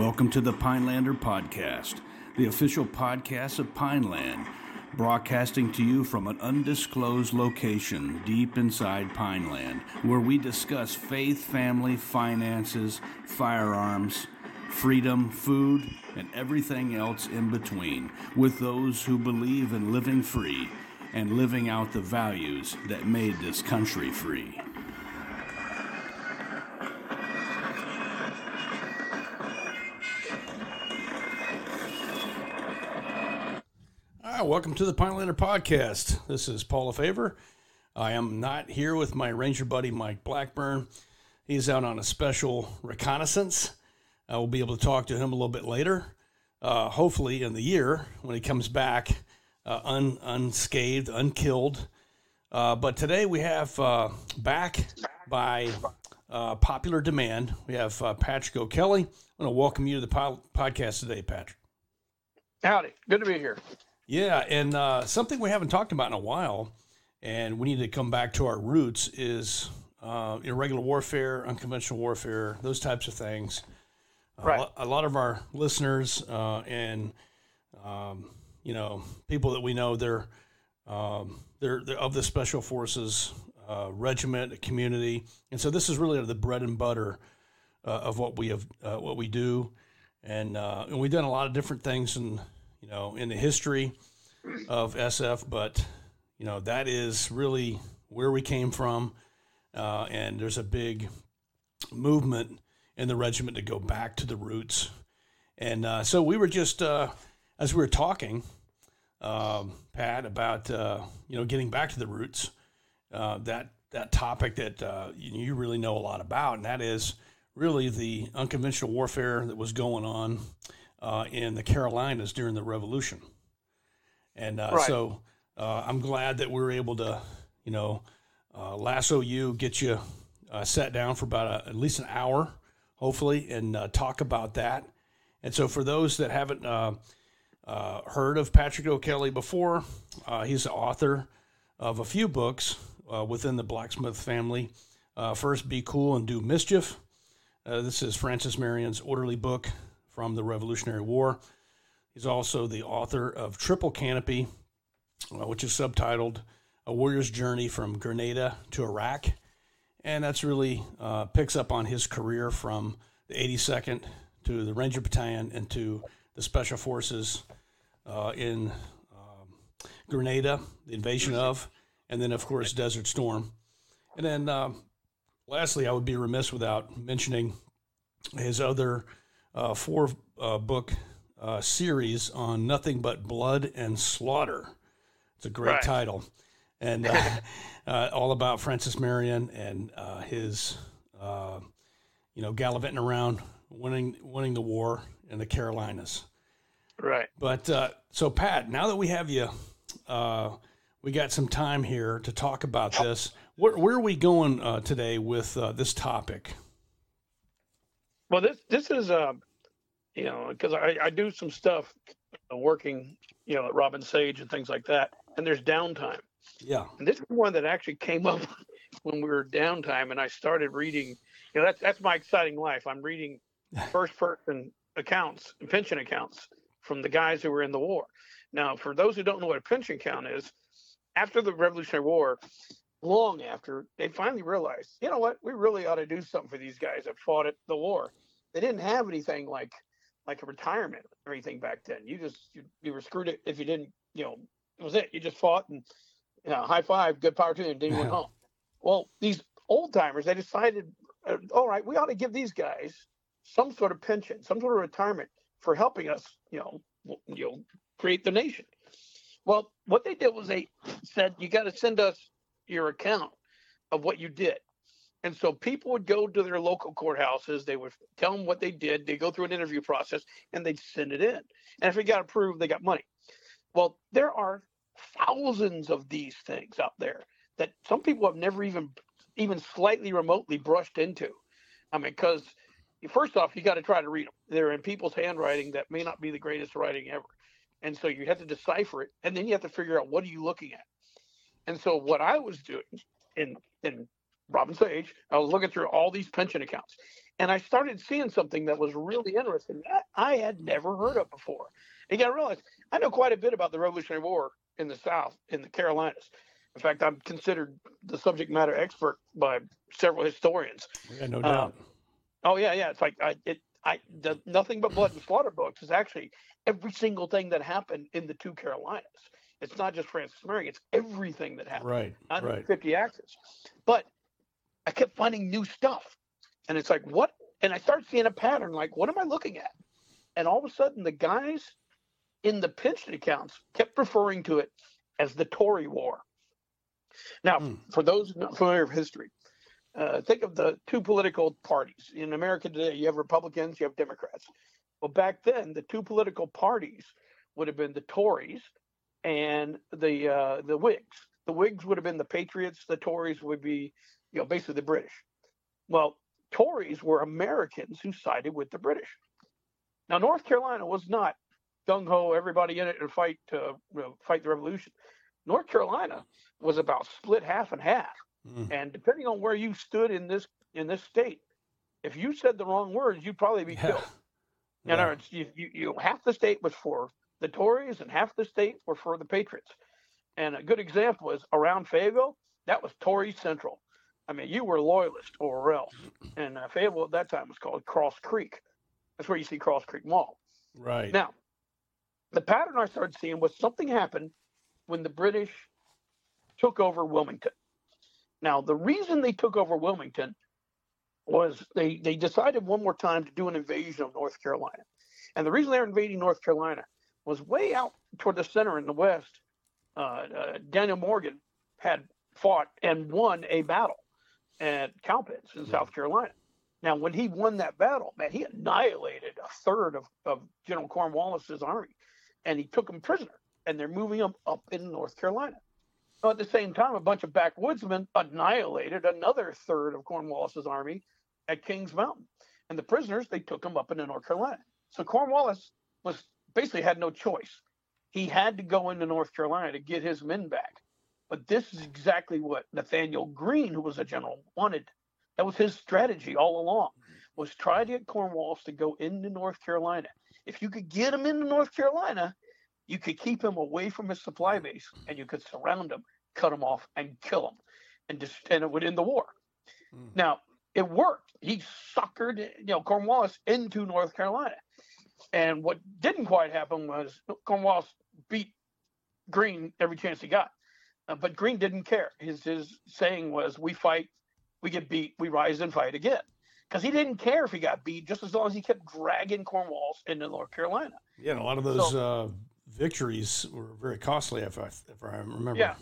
Welcome to the Pinelander Podcast, the official podcast of Pineland, broadcasting to you from an undisclosed location deep inside Pineland, where we discuss faith, family, finances, firearms, freedom, food, and everything else in between with those who believe in living free and living out the values that made this country free. Welcome to the Pinelander Podcast. This is Paula Favor. I am not here with my ranger buddy Mike Blackburn. He's out on a special reconnaissance. I will be able to talk to him a little bit later, uh, hopefully in the year when he comes back uh, un, unscathed, unkilled. Uh, but today we have uh, back by uh, popular demand, we have uh, Patrick O'Kelley. I want to welcome you to the po- podcast today, Patrick. Howdy. Good to be here. Yeah, and uh, something we haven't talked about in a while, and we need to come back to our roots, is uh, irregular warfare, unconventional warfare, those types of things. Right. A, lo- a lot of our listeners uh, and um, you know people that we know, they're um, they're, they're of the special forces uh, regiment, community, and so this is really the bread and butter uh, of what we have, uh, what we do, and uh, and we've done a lot of different things in you know in the history of SF, but you know that is really where we came from, uh, and there's a big movement in the regiment to go back to the roots, and uh, so we were just uh, as we were talking, um, Pat, about uh, you know getting back to the roots, uh, that that topic that uh, you, you really know a lot about, and that is really the unconventional warfare that was going on uh, in the Carolinas during the Revolution. And uh, Right. so uh, I'm glad that we were able to, you know, uh, lasso you, get you uh, sat down for about a, at least an hour, hopefully, and uh, talk about that. And so for those that haven't uh, uh, heard of Patrick O'Kelly before, uh, he's the author of a few books uh, within the Blacksmith family. Uh, first, Be Cool and Do Mischief. Uh, this is Francis Marion's orderly book from the Revolutionary War. He's also the author of Triple Canopy, uh, which is subtitled A Warrior's Journey from Grenada to Iraq. And that's really uh, picks up on his career from the 82nd to the Ranger Battalion and to the Special Forces uh, in um, Grenada, the invasion of, and then, of course, Desert Storm. And then, um, lastly, I would be remiss without mentioning his other uh, four uh, book uh, series on nothing but blood and slaughter. It's a great Right. title, and uh, uh, all about Francis Marion and uh, his, uh, you know, gallivanting around, winning winning the war in the Carolinas. Right. But uh, so, Pat, now that we have you, uh, we got some time here to talk about this. Where, where are we going uh, today with uh, this topic? Well, this this is uh, you know, because I, I do some stuff uh, working, you know, at Robin Sage and things like that, and there's downtime. Yeah, And this is one that actually came up when we were downtime, and I started reading. You know, that's that's my exciting life. I'm reading first person accounts, pension accounts from the guys who were in the war. Now, for those who don't know what a pension account is, after the Revolutionary War, long after, they finally realized, you know what, we really ought to do something for these guys that fought at the war. They didn't have anything like like a retirement or anything back then. You just you, you were screwed if you didn't, you know, it was it. You just fought and you know, high five, good power to you, and then you went home. Well, these old timers, they decided, uh, all right, we ought to give these guys some sort of pension, some sort of retirement for helping us, you know, you know, create the nation. Well, what they did was they said, you got to send us your account of what you did. And so people would go to their local courthouses. They would tell them what they did. They go through an interview process and they'd send it in. And if it got approved, they got money. Well, there are thousands of these things out there that some people have never even even slightly remotely brushed into. I mean, because first off, you got to try to read them. They're in people's handwriting that may not be the greatest writing ever, and so you have to decipher it, and then you have to figure out what are you looking at. And so what I was doing in in Robin Sage, I was looking through all these pension accounts, and I started seeing something that was really interesting that I had never heard of before. And you got to realize I know quite a bit about the Revolutionary War in the South, in the Carolinas. In fact, I'm considered the subject matter expert by several historians. Yeah, no doubt. Um, oh yeah, yeah. It's like I, it, I, the Nothing But Blood and Slaughter books is actually every single thing that happened in the two Carolinas. It's not just Francis Marion; it's everything that happened. right, Not right. 50 axis. But I kept finding new stuff. And it's like, what? And I started seeing a pattern like, what am I looking at? And all of a sudden, the guys in the pension accounts kept referring to it as the Tory War. Now, Hmm. for those not familiar with history, uh, think of the two political parties. In America today, you have Republicans, you have Democrats. Well, back then, the two political parties would have been the Tories and the uh, the Whigs. The Whigs would have been the Patriots. The Tories would be, you know, basically the British. Well, Tories were Americans who sided with the British. Now, North Carolina was not gung ho, everybody in it and fight to you know, fight the revolution. North Carolina was about split half and half, Mm. and depending on where you stood in this in this state, if you said the wrong words, you'd probably be Yeah. killed. In Yeah. other words, you, you, you half the state was for the Tories and half the state were for the Patriots. And a good example is around Fayetteville, that was Tory Central. I mean, you were loyalist or else. And uh, Fayetteville at that time was called Cross Creek. That's where you see Cross Creek Mall. Right. Now, the pattern I started seeing was something happened when the British took over Wilmington. Now, the reason they took over Wilmington was they, they decided one more time to do an invasion of North Carolina. And the reason they're invading North Carolina was way out toward the center in the west. Uh, uh, Daniel Morgan had fought and won a battle at Cowpens in South Carolina. Now, when he won that battle, man, he annihilated a third of, of General Cornwallis's army, and he took him prisoner. And they're moving him up in North Carolina. Well, at the same time, a bunch of backwoodsmen annihilated another third of Cornwallis's army at Kings Mountain, and the prisoners they took them up into North Carolina. So Cornwallis was basically had no choice. He had to go into North Carolina to get his men back. But this is exactly what Nathaniel Greene, who was a general, wanted. That was his strategy all along, was try to get Cornwallis to go into North Carolina. If you could get him into North Carolina, you could keep him away from his supply base, and you could surround him, cut him off, and kill him, and just and it would end the war. Mm. Now it worked. He suckered you know Cornwallis into North Carolina, and what didn't quite happen was Cornwallis beat Greene every chance he got, uh, but Greene didn't care. His his saying was, "We fight, we get beat, we rise and fight again." Because he didn't care if he got beat, just as long as he kept dragging Cornwallis into North Carolina. Yeah, and a lot of those uh, victories were very costly, if I if I remember. Yeah.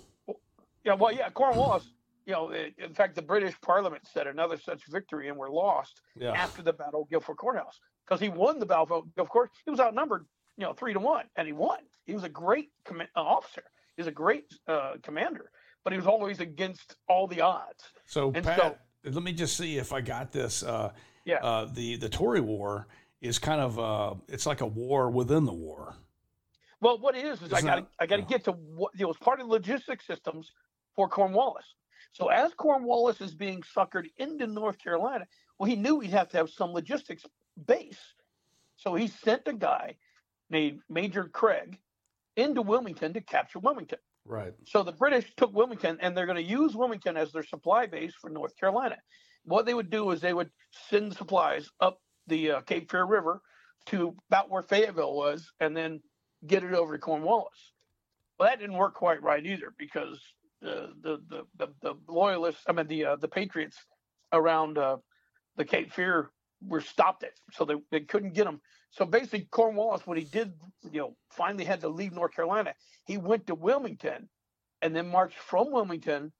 Yeah, well, yeah, Cornwallis. You know, in fact, the British Parliament said another such victory and were lost Yeah. after the Battle of Guilford Courthouse because he won the Battle of Course. He was outnumbered, you know, three to one, and he won. He was a great com- uh, officer. He was a great uh, commander, but he was always against all the odds. So And Pat, so- let me just see if I got this. Uh, Yeah. Uh, the the Tory War is kind of uh, it's like a war within the war. Well, what it is is I got to I got to get to what it was part of the logistics systems for Cornwallis. So as Cornwallis is being suckered into North Carolina, well, he knew he'd have to have some logistics base. So he sent a guy named Major Craig into Wilmington to capture Wilmington. Right. So the British took Wilmington and they're going to use Wilmington as their supply base for North Carolina. What they would do is they would send supplies up the uh, Cape Fear River to about where Fayetteville was and then get it over to Cornwallis. Well, that didn't work quite right either because the the the, the, the loyalists, I mean the uh, the patriots around uh, the Cape Fear were stopped it, so they, they couldn't get them. So basically, Cornwallis, when he did, you know, finally had to leave North Carolina, he went to Wilmington, and then marched from Wilmington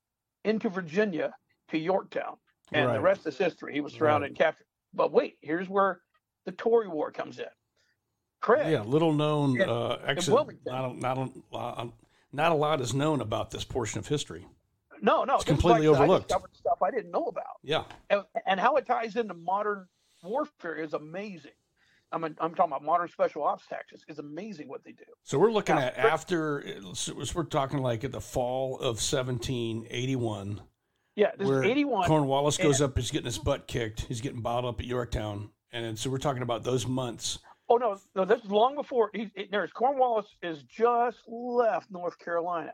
into Virginia to Yorktown, and the Right. rest is history. He was surrounded Right. and captured. But wait, here's where the Tory War comes in. Craig, Yeah, little known Yeah, uh, exit. Wilmington. Not a, not uh, not a lot is known about this portion of history. no, no, It's completely like overlooked. discovered stuff I didn't know about. Yeah. and, and how it ties into modern warfare is amazing. I mean, I'm talking about modern special ops tactics. It's amazing what they do. So we're looking Now, at after so we're talking like at the fall of 1781. Yeah, this where is 81. Cornwallis goes up, he's getting his butt kicked, he's getting bottled up at Yorktown, and so we're talking about those months. Oh no, no, this is long before he. it- There's Cornwallis is just left North Carolina,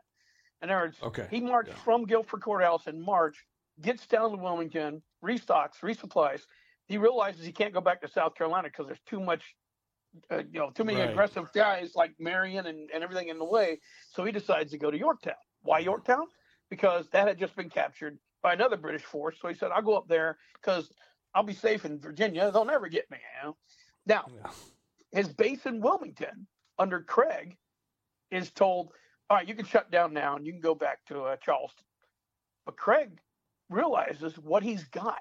and there's Okay. he marched yeah. from Guilford Courthouse in March, gets down to Wilmington, restocks, resupplies. He realizes he can't go back to South Carolina because there's too much, uh, you know, too many Right. aggressive guys like Marion and, and everything in the way. So he decides to go to Yorktown. Why Yorktown? Because that had just been captured by another British force. So he said, "I'll go up there because I'll be safe in Virginia. They'll never get me." You know? Now Yeah. his base in Wilmington under Craig is told, all right, you can shut down now and you can go back to uh, Charleston. But Craig realizes what he's got.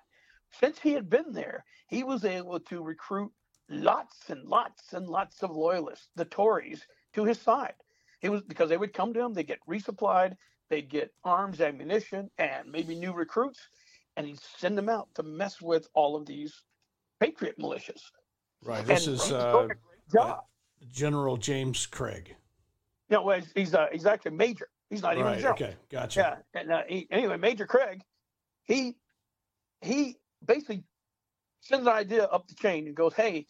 Since he had been there, he was able to recruit lots and lots and lots of loyalists, the Tories, to his side. He was because they would come to him, they get resupplied, they'd get arms, ammunition, and maybe new recruits, and he'd send them out to mess with all of these patriot militias. Right. This and is uh, job. General James Craig. No, well, he's he's, uh, he's actually major. He's not even Right. general. Okay. Gotcha. Yeah, and uh, he, anyway, Major Craig, he he basically sends an idea up the chain and goes, "Hey,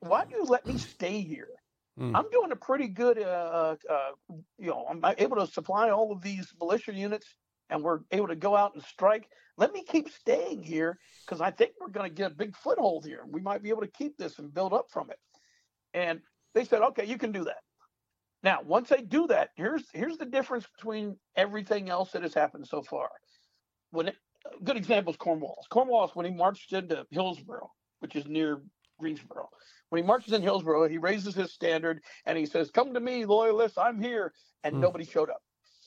why do you let me stay here? Hmm. I'm doing a pretty good, uh, uh, you know, I'm able to supply all of these militia units, and we're able to go out and strike. Let me keep staying here because I think we're going to get a big foothold here, and we might be able to keep this and build up from it." And they said, "Okay, you can do that." Now, once they do that, here's here's the difference between everything else that has happened so far. When it, a good example is Cornwallis. Cornwallis, when he marched into Hillsborough, which is near Greensboro, when he marches in Hillsborough, he raises his standard and he says, "Come to me, loyalists, I'm here," and Hmm. nobody showed up.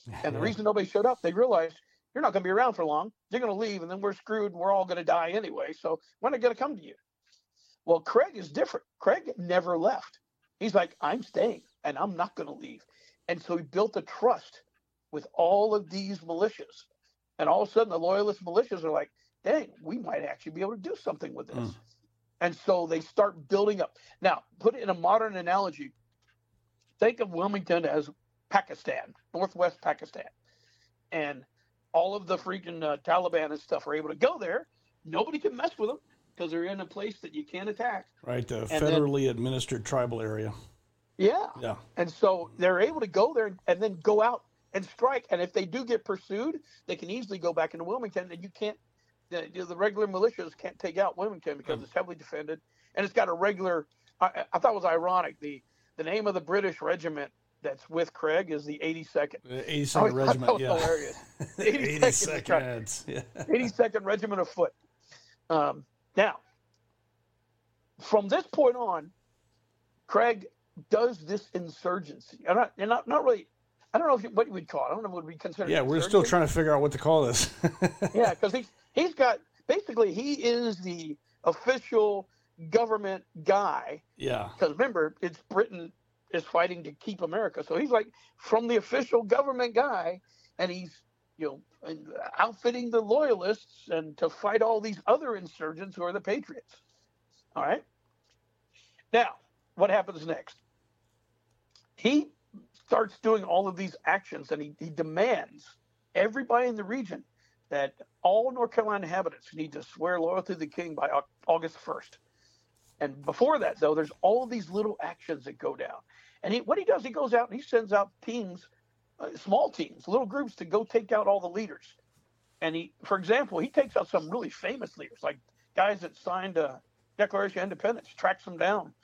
And the reason nobody showed up, they realized you're not going to be around for long. You're going to leave, and then we're screwed. And we're all going to die anyway. So when are going to come to you? Well, Craig is different. Craig never left. He's like, I'm staying, and I'm not going to leave. And so he built a trust with all of these militias. And all of a sudden, the loyalist militias are like, dang, we might actually be able to do something with this. Mm. And so they start building up. Now, put it in a modern analogy. Think of Wilmington as Pakistan, northwest Pakistan. And all of the freaking uh, Taliban and stuff are able to go there. Nobody can mess with them because they're in a place that you can't attack. Right. The then- federally administered tribal area. Yeah. Yeah. And so they're able to go there and then go out and strike. And if they do get pursued, they can easily go back into Wilmington. And you can't, the, the regular militias can't take out Wilmington because it's heavily defended. And it's got a regular, I, I thought it was ironic. The, the name of the British regiment that's with Craig is the 82nd. The 82nd thought Regiment. Yeah. hilarious. The 82nd 82nd. Yeah. 82nd Regiment of Foot. Um, now, from this point on, Craig does this insurgency. I'm not, and not, not really. I don't know if you, what you would call it. I don't know what would be considered. Yeah. We're still trying to figure out what to call this. Yeah, because he's he's got basically he is the official government guy. Yeah. Because remember, it's Britain is fighting to keep America, so he's like from the official government guy, and he's you know outfitting the loyalists and to fight all these other insurgents who are the patriots. All right. Now, what happens next? He starts doing all of these actions, and he, he demands everybody in the region that all North Carolina inhabitants need to swear loyalty to the king by August 1st. And before that, though, there's all of these little actions that go down. And he, what he does, he goes out and he sends out teams, uh, small teams, little groups to go take out all the leaders. And he, for example, he takes out some really famous leaders, like guys that signed a Declaration of Independence, tracks them down,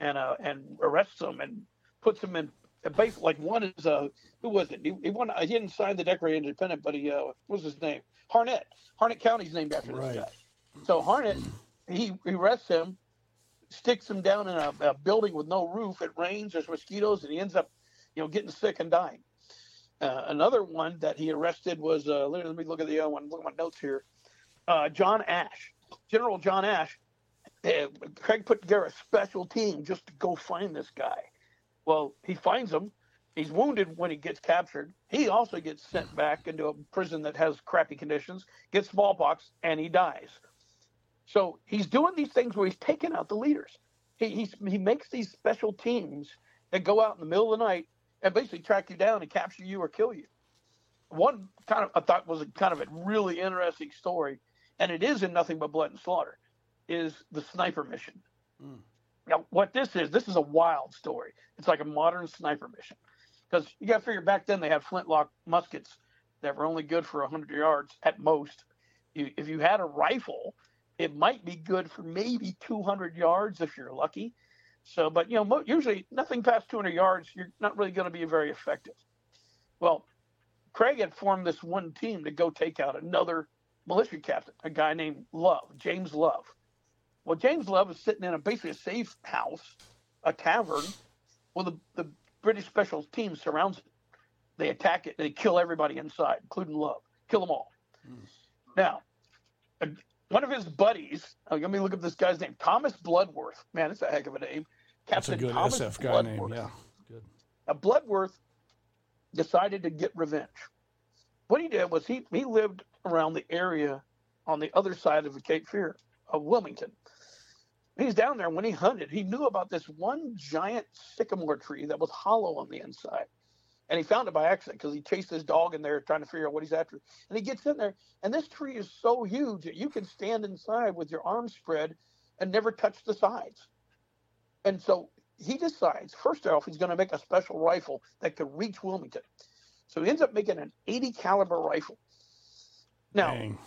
and uh, and arrests them and puts them in. Basically, like one is uh, who was it? He, he, won, he didn't sign the Declaration of Independence, but he uh, what was his name? Harnett. Harnett County's named after Right. this guy. So Harnett, he, he arrests him, sticks him down in a, a building with no roof. It rains, there's mosquitoes, and he ends up, you know, getting sick and dying. Uh, another one that he arrested was uh, let let me look at the other one. Look at my notes here. Uh, John Ashe, General John Ashe. Uh, Craig put together a special team just to go find this guy. Well, he finds him. He's wounded when he gets captured. He also gets sent back into a prison that has crappy conditions, gets smallpox, and he dies. So he's doing these things where he's taking out the leaders. He he's, he makes these special teams that go out in the middle of the night and basically track you down and capture you or kill you. one kind of I thought was a kind of a really interesting story, and it is in Nothing But Blood and Slaughter, is the sniper mission. Mm. Now, what this is, this is a wild story. It's like a modern sniper mission, because you got to figure back then they had flintlock muskets that were only good for 100 yards at most. You, if you had a rifle, it might be good for maybe 200 yards if you're lucky. So, but you know, usually nothing past 200 yards, you're not really going to be very effective. Well, Craig had formed this one team to go take out another militia captain, a guy named Love, James Love. Well, James Love is sitting in a basically a safe house, a tavern, well, the, the British special team surrounds it. They attack it. They kill everybody inside, including Love. Kill them all. Mm. Now, one of his buddies, oh, let me look up this guy's name, Thomas Bloodworth. Man, that's a heck of a name. Captain that's a good Thomas SF guy Bloodworth. name. Yeah, good. Now, Bloodworth decided to get revenge. What he did was he he lived around the area on the other side of the Cape Fear of Wilmington. He's down there. When he hunted, he knew about this one giant sycamore tree that was hollow on the inside and he found it by accident because he chased his dog in there trying to figure out what he's after. And he gets in there, and this tree is so huge that you can stand inside with your arms spread and never touch the sides. And so he decides, first off, he's going to make a special rifle that could reach Wilmington. So he ends up making an 80 caliber rifle. Now, Dang.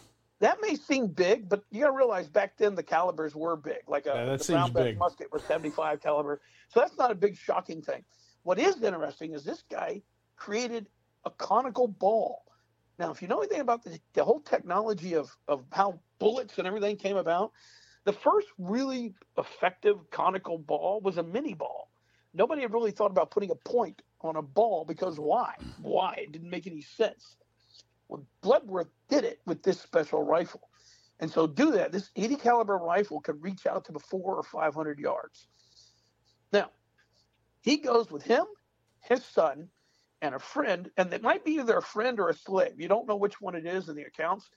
That may seem big, but you got to realize back then the calibers were big. Like a yeah, that the brown musket was 75 caliber. So that's not a big shocking thing. What is interesting is this guy created a conical ball. Now, if you know anything about the, the whole technology of, of how bullets and everything came about, the first really effective conical ball was a minie ball. Nobody had really thought about putting a point on a ball because why? Why? It didn't make any sense. Well, Bloodworth did it with this special rifle. And so do that. This 80 caliber rifle could reach out to the four or 500 yards. Now, he goes with him, his son, and a friend, and it might be either a friend or a slave. You don't know which one it is in the accounts,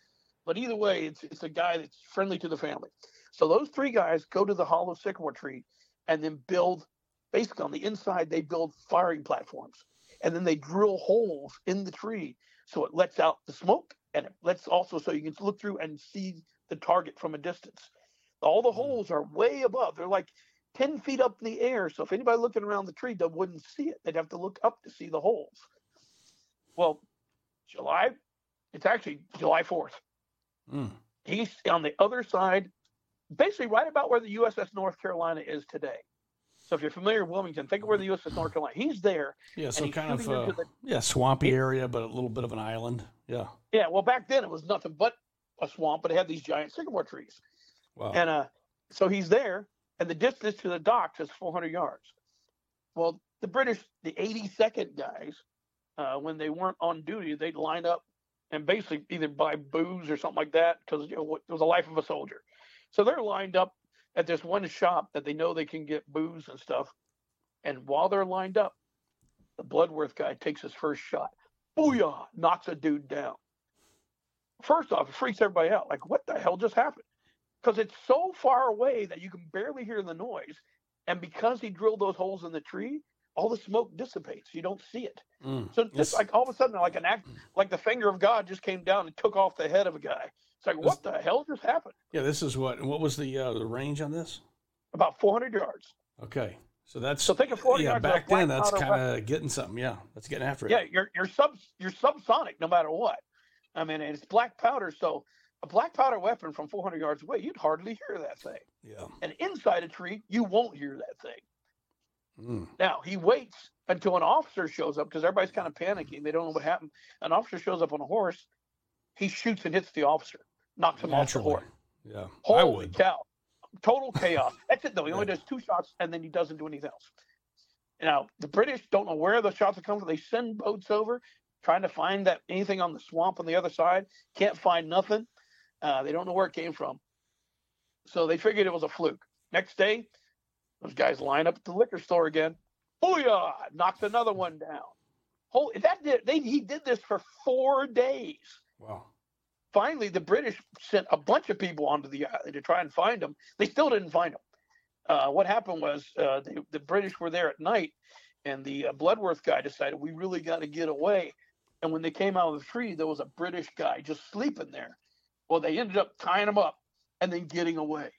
but either way, it's it's a guy that's friendly to the family. So those three guys go to the hollow sycamore tree and then build basically on the inside they build firing platforms. And then they drill holes in the tree so it lets out the smoke and it lets also so you can look through and see the target from a distance. All the holes are way above. They're like 10 feet up in the air. So if anybody looking around the tree, they wouldn't see it. They'd have to look up to see the holes. Well, July, it's actually July 4th. Mm. He's on the other side, basically right about where the USS North Carolina is today. So if you're familiar with Wilmington, think of where the USS North Carolina. He's there. Yeah, so kind of uh, the, yeah, swampy area, but a little bit of an island. Yeah. Yeah. Well, back then it was nothing but a swamp, but it had these giant sycamore trees. Wow. And uh, so he's there, and the distance to the docks is 400 yards. Well, the British, the 82nd guys, uh, when they weren't on duty, they'd line up and basically either buy booze or something like that because you know, it was the life of a soldier. So they're lined up at this one shop that they know they can get booze and stuff. And while they're lined up, the Bloodworth guy takes his first shot. Booyah! Knocks a dude down. First off, it freaks everybody out. Like, what the hell just happened? because it's so far away that you can barely hear the noise. And because he drilled those holes in the tree, all the smoke dissipates. You don't see it. Mm, so it's like all of a sudden, like an act, like the finger of God just came down and took off the head of a guy. It's like, what the hell just happened? Yeah, this is what. What was the uh, the range on this? About 400 yards. Okay, so that's so think of 400 yeah, yards. Back then, that's kind of getting something. Yeah, that's getting after it. Yeah, you're you're sub you're subsonic no matter what. I mean, it's black powder, so a black powder weapon from 400 yards away, you'd hardly hear that thing. Yeah. And inside a tree, you won't hear that thing. Mm. Now he waits until an officer shows up because everybody's kind of panicking. They don't know what happened. An officer shows up on a horse. He shoots and hits the officer, knocks him Naturally. off the horse. Yeah. Holy cow. Total chaos. That's it though. He only does two shots and then he doesn't do anything else. Now the British don't know where the shots are coming from. They send boats over trying to find that anything on the swamp on the other side. Can't find nothing. Uh, they don't know where it came from. So they figured it was a fluke. Next day, those guys line up at the liquor store again. Booyah! Knocks another one down. Holy, that did, they, he did this for four days. Wow. Finally, the British sent a bunch of people onto the island to try and find them. They still didn't find them. Uh, what happened was uh, the British were there at night, and the uh, Bloodworth guy decided we really got to get away. And when they came out of the tree, there was a British guy just sleeping there. Well, they ended up tying him up and then getting away.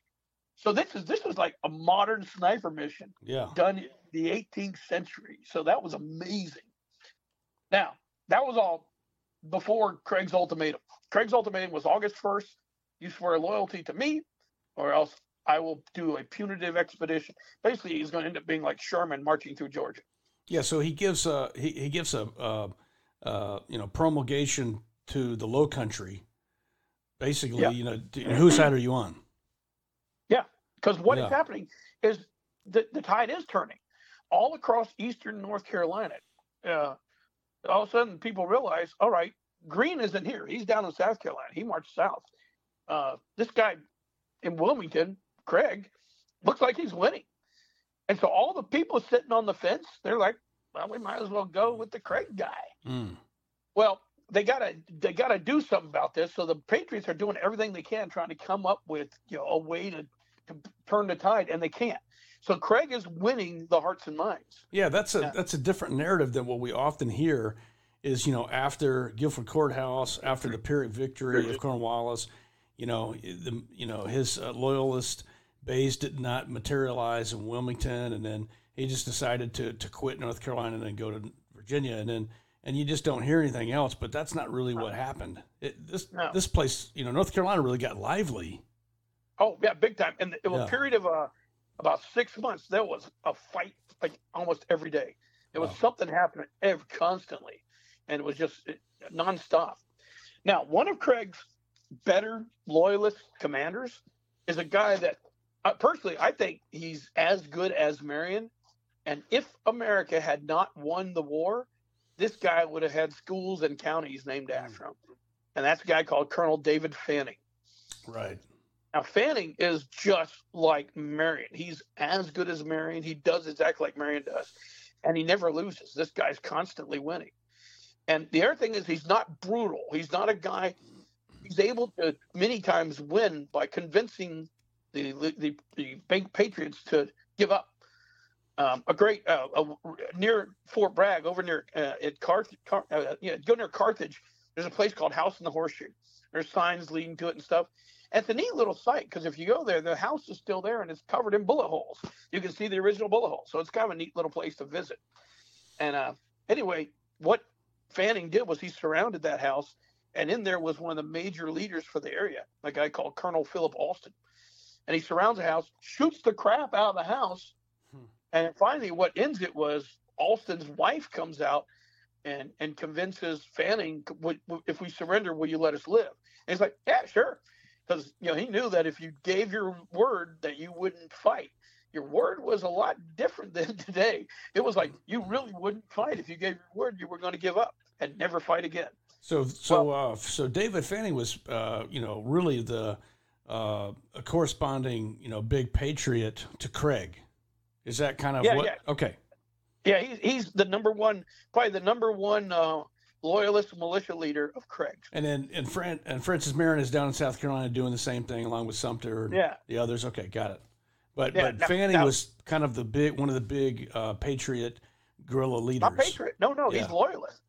So this is this is like a modern sniper mission Yeah. done in the 18th century. So that was amazing. Now, that was all before Craig's ultimatum. Craig's ultimatum was August 1st. You swear loyalty to me, or else I will do a punitive expedition. Basically, he's going to end up being like Sherman marching through Georgia. Yeah. So he gives a he, he gives a uh, uh, you know promulgation to the Low Country. Basically, Yeah. you know, d- whose side are you on? Yeah, because what is Yeah. happening is the, the tide is turning all across eastern North Carolina. Uh, all of a sudden, people realize, all right, Greene isn't here. He's down in South Carolina. He marched south. Uh, this guy in Wilmington, Craig, looks like he's winning. And so all the people sitting on the fence, they're like, well, we might as well go with the Craig guy. Mm. Well, they gotta they gotta do something about this. So the Patriots are doing everything they can, trying to come up with you know a way to, to turn the tide, and they can't. So Craig is winning the hearts and minds. Yeah, that's a Yeah. that's a different narrative than what we often hear. Is you know after Guilford Courthouse, after the Pyrrhic victory of Cornwallis, you know the you know his uh, loyalist base did not materialize in Wilmington, and then he just decided to to quit North Carolina and then go to Virginia, and then and you just don't hear anything else. But that's not really what happened. It, this No. this place, you know, North Carolina really got lively. Oh yeah, big time. And in Yeah. a period of uh, about six months, there was a fight like almost every day. There was Wow. something happening every, constantly, and it was just it, nonstop. Now, one of Craig's better loyalist commanders is a guy that, uh, personally, I think he's as good as Marion. And if America had not won the war, this guy would have had schools and counties named after him. And that's a guy called Colonel David Fanning. Right. Now Fanning is just like Marion. He's as good as Marion. He does exactly like Marion does, and he never loses. This guy's constantly winning. And the other thing is, he's not brutal. He's not a guy. He's able to many times win by convincing the the, the bank patriots to give up. Um, a great uh, uh, near Fort Bragg, over near uh, at Carthage, Car- uh, go near Carthage. There's a place called House in the Horseshoe. There's signs leading to it and stuff. It's a neat little site because if you go there, the house is still there and it's covered in bullet holes. You can see the original bullet hole. So it's kind of a neat little place to visit. And uh, anyway, what Fanning did was he surrounded that house, and in there was one of the major leaders for the area, a guy called Colonel Philip Alston. And he surrounds the house, shoots the crap out of the house, Hmm. and finally, what ends it was Alston's wife comes out and and convinces Fanning, "Would- would- if we surrender, will you let us live? And he's like, yeah, sure because you know he knew that if you gave your word that you wouldn't fight your word was a lot different than today it was like you really wouldn't fight if you gave your word you were going to give up and never fight again So so uh, so David Fanning was uh, you know really the uh, a corresponding you know big patriot to Craig. Is that kind of Yeah, what? yeah. Okay. yeah he's, he's the number one probably the number one uh, loyalist militia leader of craig's And then and Fran and Francis Marion is down in South Carolina doing the same thing along with Sumter and yeah the others. Okay, got it. But Yeah, but now- Fanning was kind of the big one of the big uh, patriot guerrilla leaders. not patriot no no he's loyalist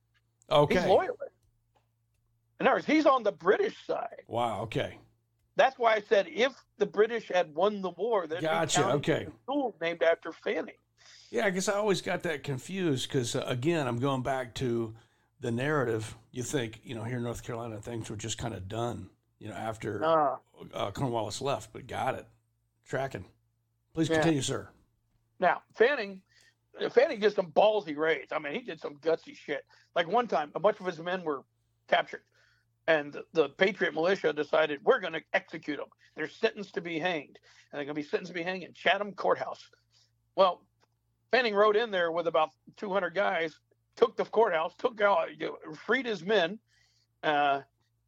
Okay. he's loyalist in other words he's on the british side Wow. Okay. that's why i said if the british had won the war there'd be Gotcha, counties okay. and schools named after fanning Yeah, I guess I always got that confused because uh, again, I'm going back to the narrative. You think you know here in North Carolina things were just kind of done, you know, after uh, uh, Cornwallis left, but got it. Tracking. Please Yeah. continue, sir. Now, Fanning, Fanning did some ballsy raids. I mean, he did some gutsy shit. Like one time, a bunch of his men were captured, and the, the Patriot militia decided we're going to execute them. They're sentenced to be hanged, and they're going to be sentenced to be hanged in Chatham Courthouse. Well, Fanning rode in there with about 200 guys, took the courthouse, took out, you know, freed his men, uh,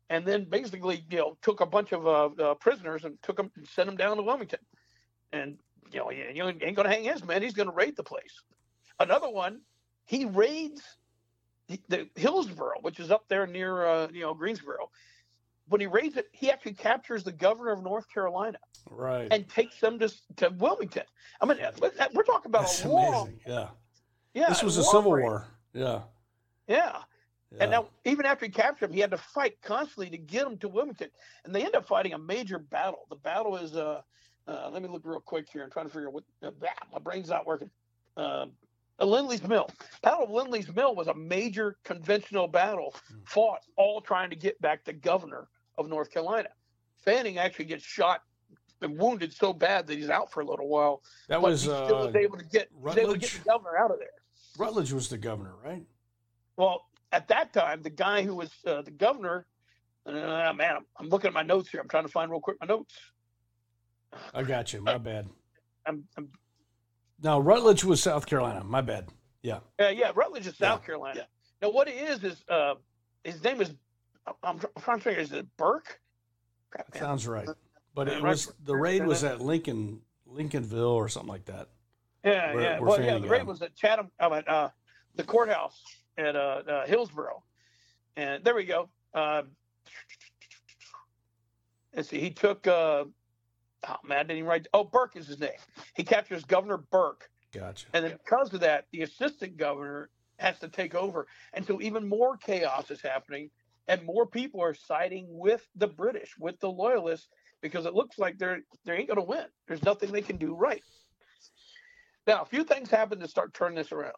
and then basically, you know, took a bunch of uh, uh, prisoners and took them and sent them down to Wilmington. And you know, you ain't going to hang his man. He's going to raid the place. Another one, he raids the, Hillsborough, which is up there near, uh, you know, Greensboro. When he raids it, he actually captures the governor of North Carolina Right. and takes them to, to Wilmington. I mean, we're talking about That's a long, amazing. Yeah. yeah, This was a civil reign. war. Yeah. Yeah. Yeah. And now, even after he captured him, he had to fight constantly to get him to Wilmington. And they end up fighting a major battle. The battle is, uh, uh, let me look real quick here. I'm trying to figure out what, uh, my brain's not working. Um, Lindley's Mill. Battle of Lindley's Mill was a major conventional battle mm. fought all trying to get back the governor of North Carolina. Fanning actually gets shot and wounded so bad that he's out for a little while. That was he still uh, was able to get able to get the governor out of there. Rutledge was the governor, right? Well, at that time, the guy who was uh, the governor, uh, man, I'm, I'm, looking at my notes here. I'm trying to find real quick my notes. I got you. My bad. I'm, I'm no, Rutledge was South Carolina. My bad. Yeah. Uh, yeah, Rutledge is South yeah. Carolina. Yeah. Now, what it is is uh, his name is. I'm trying to figure. Is it Burke? Crap, sounds right. But it was the raid was at Lincoln, Lincolnville, or something like that. Yeah, where, yeah. Where well, yeah, the raid was at Chatham, uh, at uh, the courthouse at uh, uh, Hillsborough, and there we go. Uh, let's see. He took. Uh, oh man, I didn't even write. Oh, Burke is his name. He captures Governor Burke. Gotcha. And then because of that, the assistant governor has to take over, and so even more chaos is happening, and more people are siding with the British, with the loyalists, because it looks like they're they ain't going to win. There's nothing they can do right. Now, a few things happen to start turning this around.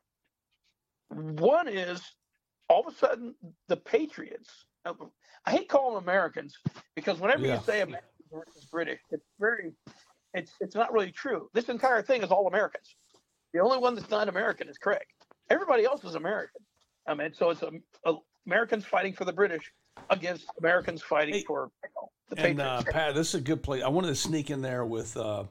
One is all of a sudden the Patriots. I hate calling them Americans because whenever yeah. you say American versus British, it's very, it's it's not really true. This entire thing is all Americans. The only one that's not American is Craig. Everybody else is American. I mean, so it's a, a Americans fighting for the British against Americans fighting hey, for the and uh, Pat, this is a good place. I wanted to sneak in there with uh,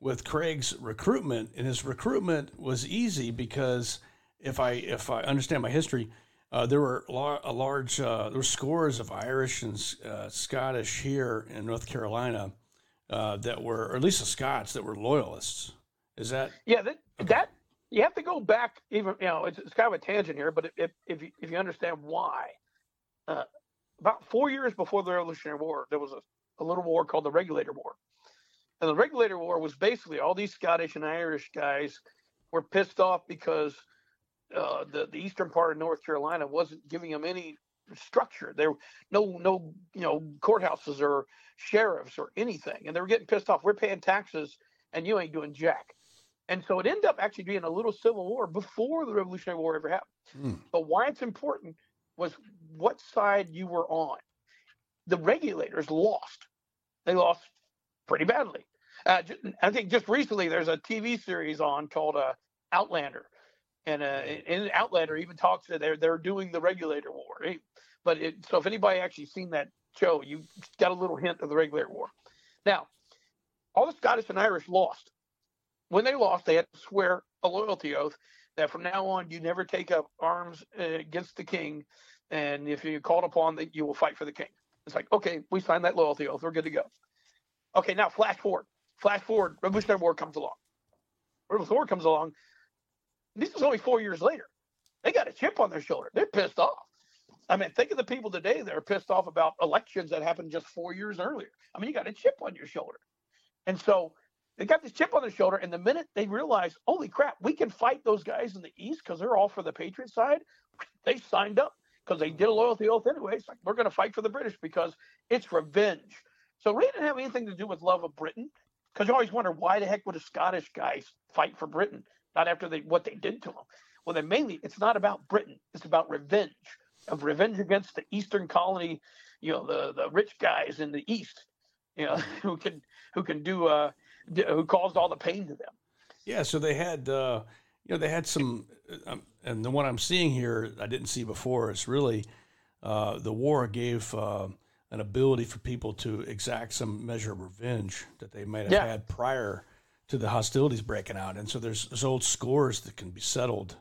with Craig's recruitment, and his recruitment was easy because if I if I understand my history, uh, there were a large uh, there were scores of Irish and uh, Scottish here in North Carolina uh, that were, or at least the Scots that were loyalists. Is that? Yeah, that, okay. that you have to go back. Even you know, it's, it's kind of a tangent here, but if if you, if you understand why, uh, about four years before the Revolutionary War, there was a, a little war called the Regulator War, and the Regulator War was basically all these Scottish and Irish guys were pissed off because uh, the the eastern part of North Carolina wasn't giving them any structure. There no no you know courthouses or sheriffs or anything, and they were getting pissed off. We're paying taxes, and you ain't doing jack. And so it ended up actually being a little civil war before the Revolutionary War ever happened. Mm. But why it's important was what side you were on. The regulators lost. They lost pretty badly. Uh, I think just recently there's a TV series on called uh, Outlander, and uh, in Outlander even talks that they're they're doing the regulator war. Right? But it, so if anybody actually seen that show, you got a little hint of the regulator war. Now, all the Scottish and Irish lost. When they lost, they had to swear a loyalty oath that from now on you never take up arms uh, against the king, and if you're called upon, that you will fight for the king. It's like okay, we signed that loyalty oath, we're good to go. Okay, now flash forward. Flash forward. Revolutionary War comes along. Revolutionary War comes along. This is only four years later. They got a chip on their shoulder. They're pissed off. I mean, think of the people today that are pissed off about elections that happened just four years earlier. I mean, you got a chip on your shoulder. And so they got this chip on their shoulder. And the minute they realize, holy crap, we can fight those guys in the East because they're all for the Patriot side, they signed up because they did a loyalty oath anyway. It's like, we're going to fight for the British because it's revenge. So it really didn't have anything to do with love of Britain because you always wonder why the heck would a Scottish guy fight for Britain? not after they what they did to them. Well, then mainly it's not about Britain; it's about revenge of revenge against the Eastern colony, you know, the the rich guys in the East, you know, who can who can do uh who caused all the pain to them. Yeah, so they had uh, you know they had some, um, and the one I'm seeing here I didn't see before is really uh, the war gave. Uh, an ability for people to exact some measure of revenge that they might have yeah. had prior to the hostilities breaking out, and so there's there's old scores that can be settled.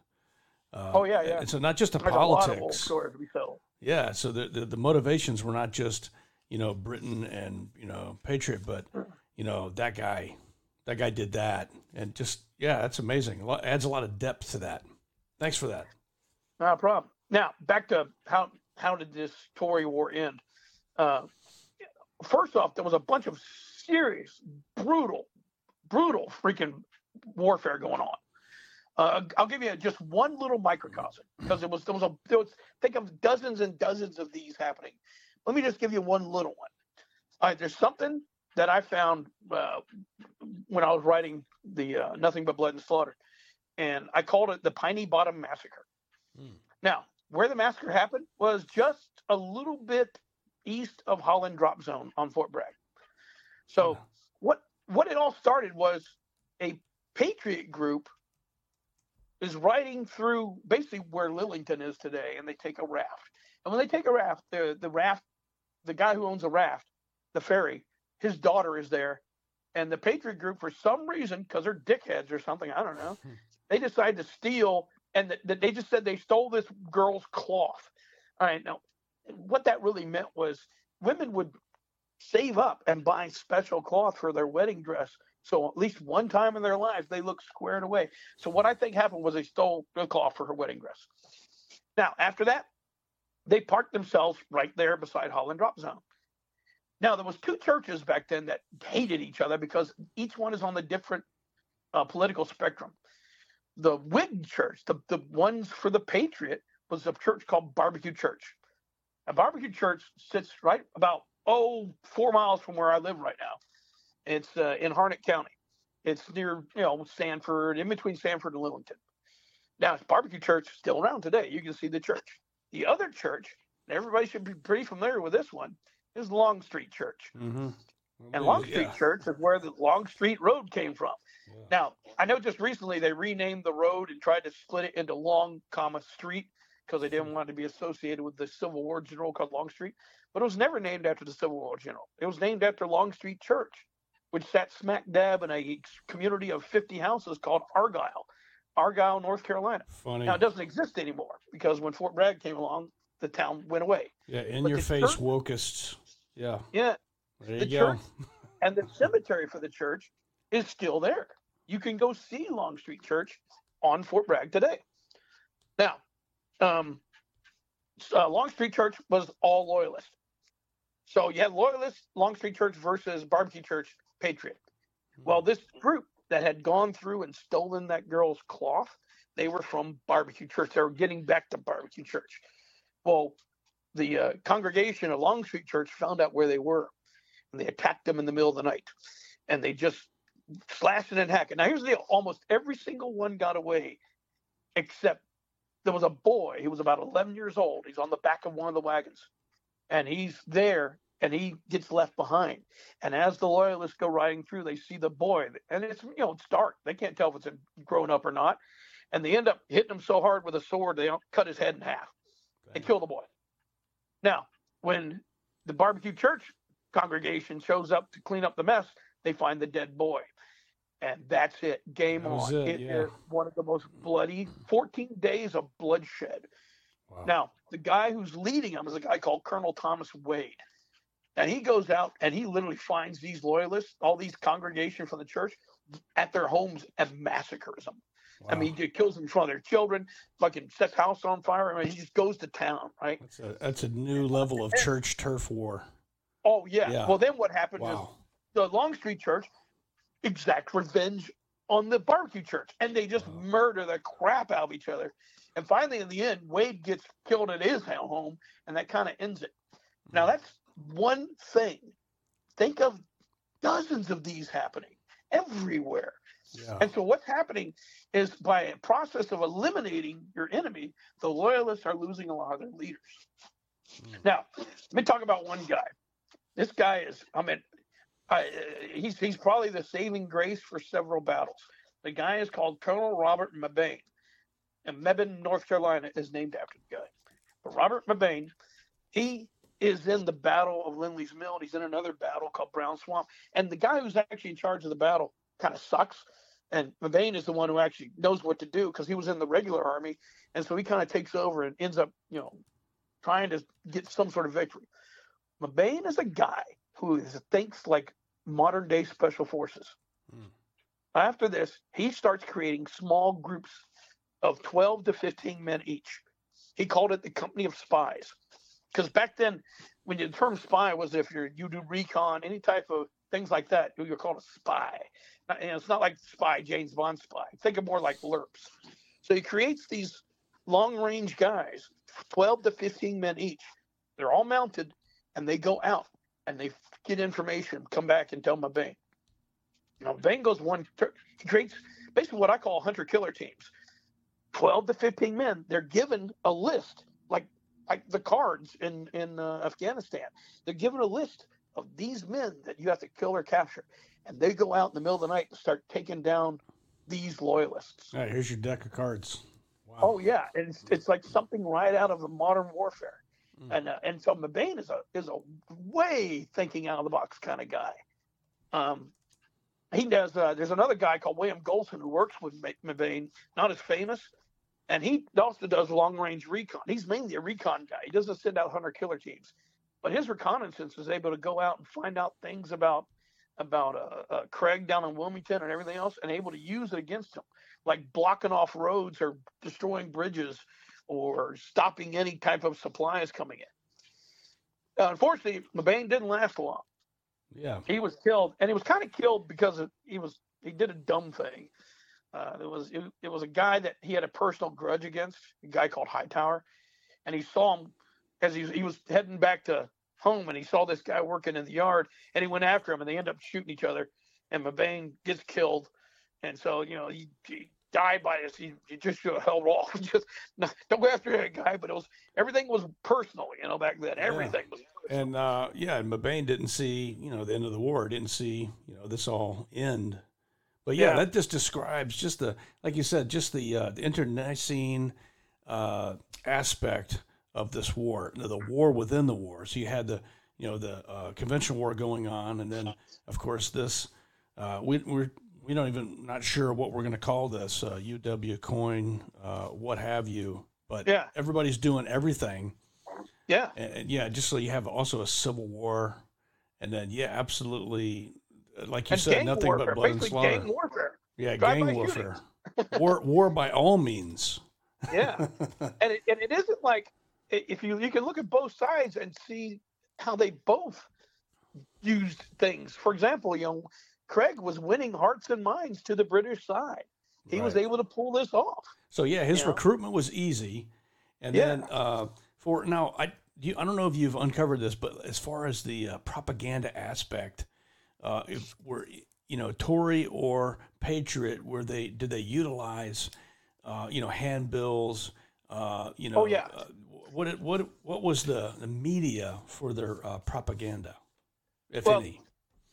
Uh, oh yeah, yeah. And so not just the there's politics. scores to be settled. Yeah, so the, the, the motivations were not just you know Britain and you know Patriot, but you know that guy, that guy did that, and just yeah, that's amazing. It adds a lot of depth to that. Thanks for that. No problem. Now back to how how did this Tory War end? Uh, first off, there was a bunch of serious, brutal brutal freaking warfare going on. Uh, I'll give you just one little microcosm because it was there was a there was think of dozens and dozens of these happening. Let me just give you one little one. All right, there's something that I found uh, when I was writing the uh, Nothing But Blood and Slaughter, and I called it the Piney Bottom Massacre. Hmm. Now, where the massacre happened was just a little bit east of Holland Drop Zone on Fort Bragg. So, what what it all started was a patriot group is riding through basically where Lillington is today, and they take a raft. And when they take a raft, the the raft, the guy who owns a raft, the ferry, his daughter is there, and the Patriot Group, for some reason, because they're dickheads or something, I don't know, they decided to steal, and the, the, they just said they stole this girl's cloth. All right, now what that really meant was women would save up and buy special cloth for their wedding dress so at least one time in their lives, they look squared away. So what I think happened was they stole the cloth for her wedding dress. Now, after that, they parked themselves right there beside Holland Drop Zone. Now, there was two churches back then that hated each other because each one is on the different uh, political spectrum. The Whig church, the, the ones for the Patriot, was a church called Barbecue Church. A Barbecue Church sits right about, oh, four miles from where I live right now. It's uh, in Harnett County. It's near, you know, Sanford, in between Sanford and Lillington. Now, it's Barbecue Church still around today. You can see the church. The other church, everybody should be pretty familiar with this one, is Longstreet Church. Mm-hmm. And Longstreet yeah. Church is where the Longstreet Road came from. Yeah. Now, I know just recently they renamed the road and tried to split it into Long, comma Street because they didn't want to be associated with the Civil War general called Longstreet. But it was never named after the Civil War general. It was named after Longstreet Church which sat smack dab in a community of 50 houses called Argyle, Argyle, North Carolina. Funny. Now it doesn't exist anymore because when Fort Bragg came along, the town went away. Yeah, in but your face church, wokists. Yeah. Yeah. There the you church go. and the cemetery for the church is still there. You can go see Longstreet Church on Fort Bragg today. Now, um, uh, Longstreet Church was all loyalist. So you had loyalist Longstreet Church versus Barbecue Church patriot. Well, hmm. this group that had gone through and stolen that girl's cloth, they were from barbecue church. They were getting back to barbecue church. Well, the uh, congregation of Longstreet Church found out where they were, and they attacked them in the middle of the night, and they just slashed and hacking. Now, here's the deal: almost every single one got away, except there was a boy. He was about 11 years old. He's on the back of one of the wagons, and he's there and he gets left behind. And as the loyalists go riding through, they see the boy, and it's you know it's dark. They can't tell if it's grown up or not, and they end up hitting him so hard with a sword they cut his head in half. They kill the boy. Now, when the barbecue church congregation shows up to clean up the mess, they find the dead boy. And that's it. Game on. It, it yeah. is one of the most bloody 14 days of bloodshed. Wow. Now, the guy who's leading them is a guy called Colonel Thomas Wade. And he goes out and he literally finds these loyalists, all these congregation from the church, at their homes and massacres them. Wow. I mean, he kills them in front of their children, fucking sets house on fire. I mean, he just goes to town, right? That's a, that's a new level of church turf war. Oh yeah. yeah. Well, then what happened wow. is the Longstreet Church exact revenge on the barbecue church, and they just wow. murder the crap out of each other. And finally, in the end, Wade gets killed at his home, and that kind of ends it. Now hmm. that's one thing. Think of dozens of these happening everywhere. Yeah. And so what's happening is by a process of eliminating your enemy, the loyalists are losing a lot of their leaders. Mm. Now, let me talk about one guy. This guy is, I mean, I, he's he's probably the saving grace for several battles. The guy is called Colonel Robert Mebane. and Mebane, North Carolina, is named after the guy. But Robert Mebane, he is in the Battle of Lindley's Mill. And he's in another battle called Brown Swamp. And the guy who's actually in charge of the battle kind of sucks. And Mebane is the one who actually knows what to do because he was in the regular army. And so he kind of takes over and ends up, you know, trying to get some sort of victory. Mebane is a guy who is, thinks like modern day special forces. Hmm. After this, he starts creating small groups of 12 to 15 men each. He called it the Company of Spies because back then, when the term spy was if you're you do recon, any type of things like that. You're called a spy. And it's not like spy, James Bond spy. Think of more like LRRPs. So he creates these long range guys, 12 to 15 men each. They're all mounted and they go out and they get information, come back and tell Mebane. Now, Mebane goes one, he creates basically what I call hunter killer teams. 12 to 15 men, they're given a list, like like the cards in, in uh, Afghanistan. They're given a list of these men that you have to kill or capture. And they go out in the middle of the night and start taking down these loyalists. All right, here's your deck of cards. Wow. Oh yeah, and it's, it's like something right out of the modern warfare. Mm. And uh, and so Mebane is a is a way thinking out of the box kind of guy. Um, he does. Uh, there's another guy called William Golson who works with Mebane, not as famous, and he also does long range recon. He's mainly a recon guy. He doesn't send out hunter killer teams, but his reconnaissance was able to go out and find out things about about uh, uh, Craig down in Wilmington and everything else, and able to use it against him, like blocking off roads or destroying bridges or stopping any type of supplies coming in. Uh, unfortunately, Mebane didn't last long. Yeah, he was killed, and he was kind of killed because of, he was he did a dumb thing. Uh, it was it, it, was a guy that he had a personal grudge against, a guy called Hightower, and he saw him as he, he was heading back to home, and he saw this guy working in the yard, and he went after him, and they end up shooting each other, and Mebane gets killed, and so you know he, he died by this. He, he just you know, held off. just don't go after that guy. But it was everything was personal, you know, back then. Everything yeah. was. Personal. And uh, yeah, and Mebane didn't see you know the end of the war. Didn't see you know this all end. But yeah, yeah. that just describes just the like you said, just the uh, the internecine uh, aspect of this war, the war within the war. So you had the you know the uh, conventional war going on, and then of course this. Uh, we, we're we don't even not sure what we're going to call this uh, UW coin, uh, what have you. But yeah. everybody's doing everything. Yeah, and, and, yeah, just so you have also a civil war, and then yeah, absolutely, like you and said, nothing warfare, but blood and slaughter. Gang warfare. Yeah, Drive gang warfare. war, war by all means. yeah, and it, and it isn't like if you you can look at both sides and see how they both used things. For example, you know Craig was winning hearts and minds to the British side. He right. was able to pull this off. So yeah, his recruitment know? was easy, and yeah. then uh, for now, I you, I don't know if you've uncovered this, but as far as the uh, propaganda aspect, uh, if were you know Tory or Patriot, were they did they utilize uh, you know handbills? Uh, you know, oh yeah. What what what was the the media for their uh, propaganda, if well, any?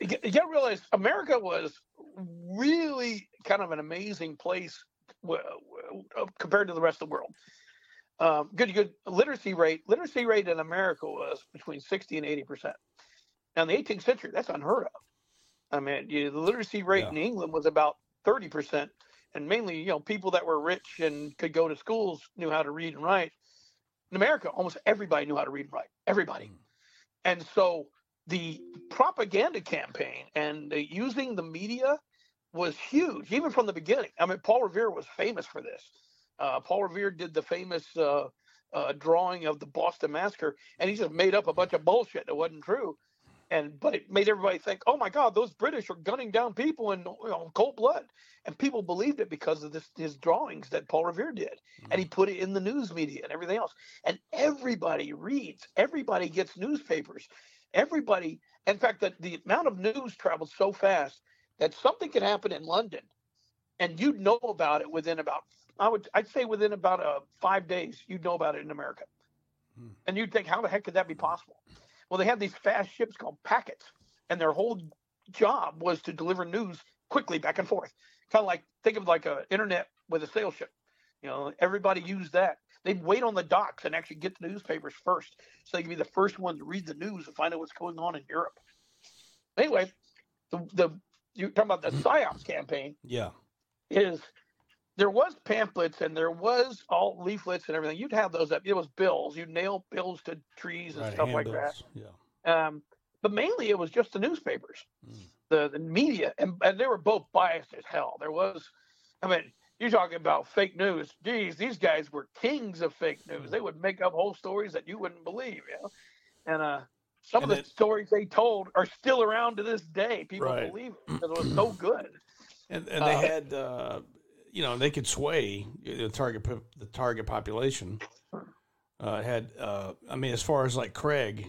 you got to realize America was really kind of an amazing place compared to the rest of the world. Um, good, good literacy rate. Literacy rate in America was between sixty and eighty percent. Now in the 18th century, that's unheard of. I mean, you, the literacy rate yeah. in England was about thirty percent, and mainly, you know, people that were rich and could go to schools knew how to read and write. In America, almost everybody knew how to read and write. Everybody, mm. and so the propaganda campaign and using the media was huge, even from the beginning. I mean, Paul Revere was famous for this. Uh, Paul Revere did the famous uh, uh, drawing of the Boston Massacre, and he just made up a bunch of bullshit that wasn't true. And but it made everybody think, oh my God, those British are gunning down people in you know, cold blood, and people believed it because of this his drawings that Paul Revere did, mm-hmm. and he put it in the news media and everything else. And everybody reads, everybody gets newspapers everybody, in fact, that the amount of news travels so fast that something could happen in London and you'd know about it within about, I would, I'd say within about uh, five days, you'd know about it in America. Hmm. And you'd think, how the heck could that be possible? Well, they had these fast ships called packets, and their whole job was to deliver news quickly back and forth. Kind of like, think of like an internet with a sail ship. You know, everybody used that. They'd wait on the docks and actually get the newspapers first, so they could be the first one to read the news and find out what's going on in Europe. Anyway, the the you're talking about the mm-hmm. psyops campaign. Yeah, is there was pamphlets and there was all leaflets and everything. You'd have those up. It was bills. You'd nail bills to trees and right, stuff like that. Yeah. Um, but mainly it was just the newspapers, mm. the the media, and, and they were both biased as hell. There was, I mean, you're talking about fake news. Geez, these guys were kings of fake news. They would make up whole stories that you wouldn't believe, you know. And uh, Some And of the stories they told are still around to this day. People Right. believe it because it was so good. and, and they Uh, had uh, you know they could sway the target the target population. Uh, had uh, I mean as far as like Craig,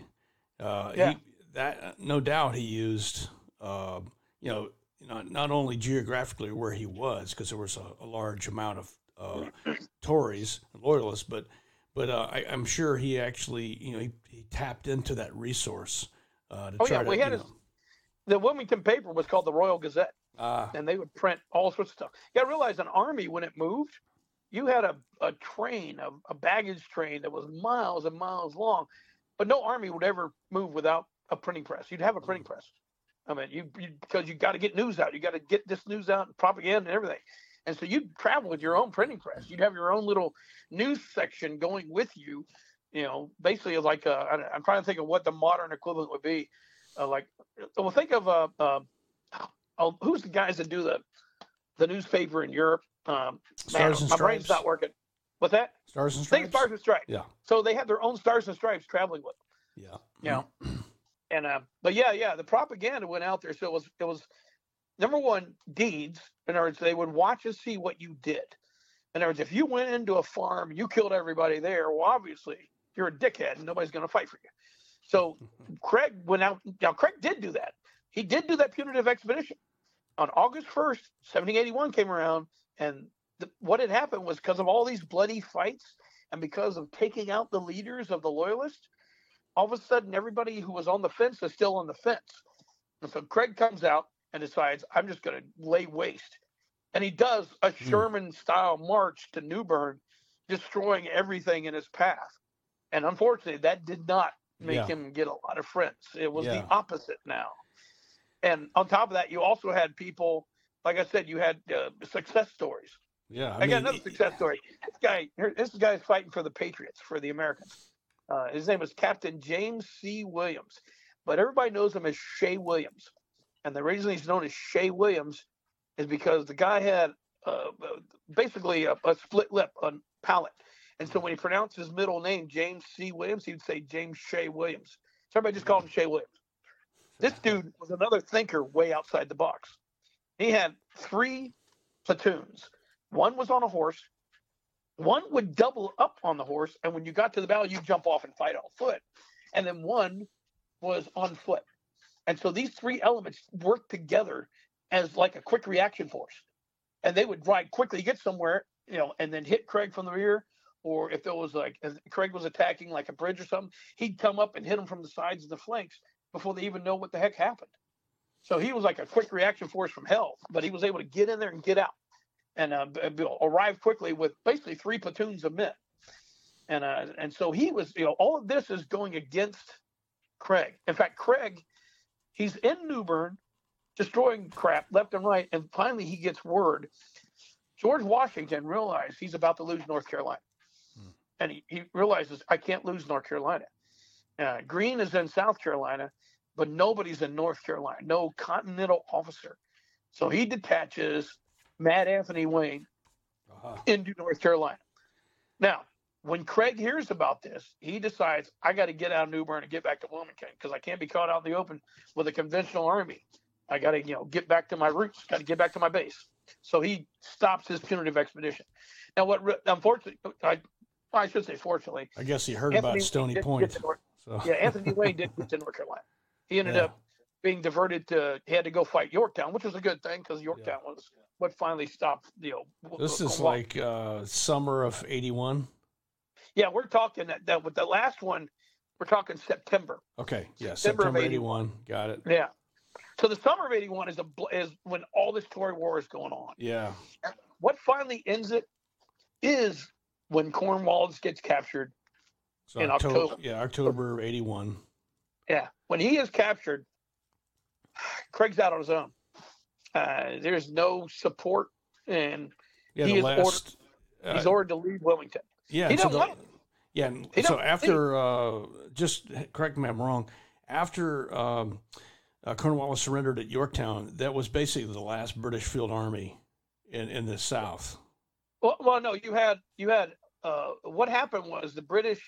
uh, Yeah. he, that no doubt he used uh, you know not not only geographically where he was because there was a, a large amount of uh, Tories loyalists, but but uh, I, I'm sure he actually you know he, he tapped into that resource uh, to Oh, try yeah, to we had his- know, The Wilmington paper was called the Royal Gazette. Uh, and they would print all sorts of stuff. You got to realize an army when it moved, you had a, a train, a, a baggage train that was miles and miles long, but no army would ever move without a printing press. You'd have a printing press. I mean, you, because you got to get news out. You got to get this news out, and propaganda and everything. And so you'd travel with your own printing press. You'd have your own little news section going with you. You know, basically like uh, I'm trying to think of what the modern equivalent would be. Uh, like, well, think of uh, uh, oh, who's the guys that do the the newspaper in Europe? Um, man, Stars and my brain's not working. What's that? Stars and Stripes. Stars and Stripes. Yeah. So they had their own Stars and Stripes traveling with. them, Yeah. You know, and uh, but yeah, yeah, the propaganda went out there. So it was it was number one deeds. In other words, they would watch and see what you did. In other words, if you went into a farm, you killed everybody there. Well, obviously you're a dickhead, and nobody's going to fight for you. So Craig went out. Now Craig did do that. He did do that punitive expedition on August 1st, 1781 came around, and the, what had happened was because of all these bloody fights and because of taking out the leaders of the loyalists, all of a sudden everybody who was on the fence is still on the fence. And so Craig comes out and decides, I'm just going to lay waste. And he does a hmm. Sherman style march to New Bern, destroying everything in his path. And unfortunately, that did not make Yeah. him get a lot of friends. It was Yeah. the opposite now. And on top of that, you also had people, like I said, you had uh, success stories. Yeah. I, got another success story. This guy, this guy's fighting for the Patriots, for the Americans. Uh, his name is Captain James C. Williams, but everybody knows him as Shea Williams. And the reason he's known as Shea Williams is because the guy had uh, basically a, a split lip, a palate. And so when he pronounced his middle name, James C. Williams, he would say James Shea Williams. So everybody just called him Shea Williams. This dude was another thinker way outside the box. He had three platoons. One was on a horse. One would double up on the horse, and when you got to the battle, you jump off and fight on foot. And then one was on foot. And so these three elements worked together as like a quick reaction force. And they would ride quickly, get somewhere, you know, and then hit Craig from the rear. Or if it was like Craig was attacking like a bridge or something, he'd come up and hit him from the sides and the flanks before they even know what the heck happened. So he was like a quick reaction force from hell, but he was able to get in there and get out and uh, b- arrive quickly with basically three platoons of men. And uh, and so he was, you know, all of this is going against Craig. In fact, Craig, he's in New Bern, destroying crap left and right, and finally he gets word. George Washington realized he's about to lose North Carolina, and he, he realizes I can't lose North Carolina. Uh, Greene is in South Carolina, but nobody's in North Carolina. No Continental officer. So he detaches Mad Anthony Wayne Uh-huh. into North Carolina. Now, when Craig hears about this, he decides I got to get out of New Bern and get back to Wilmington because I can't be caught out in the open with a conventional army. I got to, you know, get back to my roots. Got to get back to my base. So he stops his punitive expedition. Now, what unfortunately, I, I should say fortunately, I guess he heard Anthony about Stony Point. get to North- So yeah, Anthony Wayne did get to North Carolina. He ended Yeah. up being diverted to. He had to go fight Yorktown, which was a good thing because Yorktown was what finally stopped. You know, this is like uh, summer of '81. Yeah, we're talking that, that with the last one, we're talking September. Okay, yeah, September of September '81. Got it. Yeah. So the summer of '81 is a bl- is when all this Tory War is going on. Yeah, What finally ends it is when Cornwallis gets captured. So In October. October. Yeah, October '81. Yeah, when he is captured, Craig's out on his own. Uh, there's no support, and Yeah, He is last. he's uh, ordered to leave Wilmington. yeah, he so don't the-. Yeah, and He so after, uh, just correct me if I'm wrong, after um, uh, Cornwallis surrendered at Yorktown, that was basically the last British Field Army in, in the South. Well, well, no, you had you had uh, what happened was the British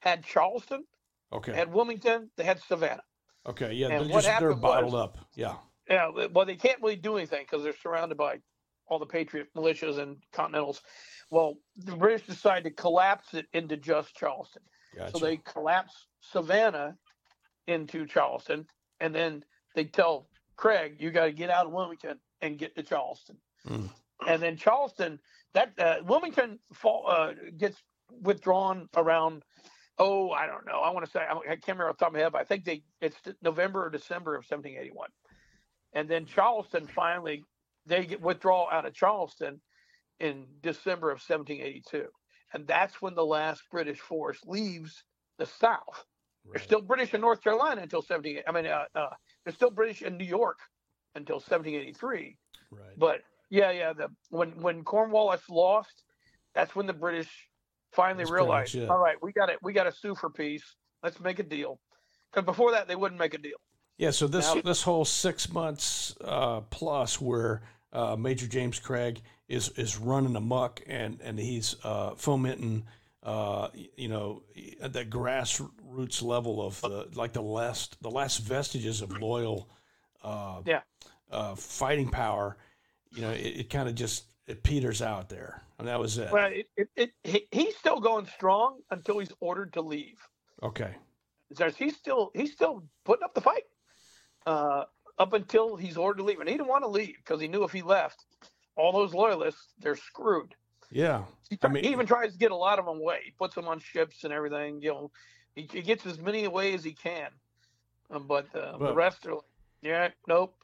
had Charleston, Okay. Had Wilmington. They had Savannah. Okay. Yeah. And They're just they're bottled was- up. Yeah. Yeah, well, they can't really do anything because they're surrounded by all the Patriot militias and Continentals. Well, the British decided to collapse it into just Charleston. Gotcha. So they collapse Savannah into Charleston, and then they tell Craig, "You got to get out of Wilmington and get to Charleston." Mm. And then Charleston, that uh, Wilmington fall, uh, gets withdrawn around. Oh, I don't know. I want to say I can't remember off the top of my head, but I think they it's November or December of 1781. And then Charleston finally they get withdraw out of Charleston in December of 1782, and that's when the last British force leaves the South. They're still British in North Carolina until 17. I mean, uh, uh, they're still British in New York until 1783. Right. But yeah, yeah, the when when Cornwallis lost, that's when the British finally That's realized, all right, we got it, we got to sue for peace. Let's make a deal. Because before that, they wouldn't make a deal. Yeah, so this Now- this whole six months uh, plus where uh, Major James Craig is is running amok and and he's uh, fomenting uh, you know at the grassroots level of the like the last the last vestiges of loyal uh, Yeah. uh, fighting power. You know, it, it kind of just it peters out there, and that was it. Well, it, it, it, he, he's still going strong until he's ordered to leave. Okay, There's- He's still he's still putting up the fight uh, up until he's ordered to leave, and he didn't want to leave because he knew if he left, all those loyalists they're screwed. yeah, He, I mean- he even tries to get a lot of them away. He puts them on ships and everything. You know, he, he gets as many away as he can. Um, but uh, the rest are like, yeah, nope.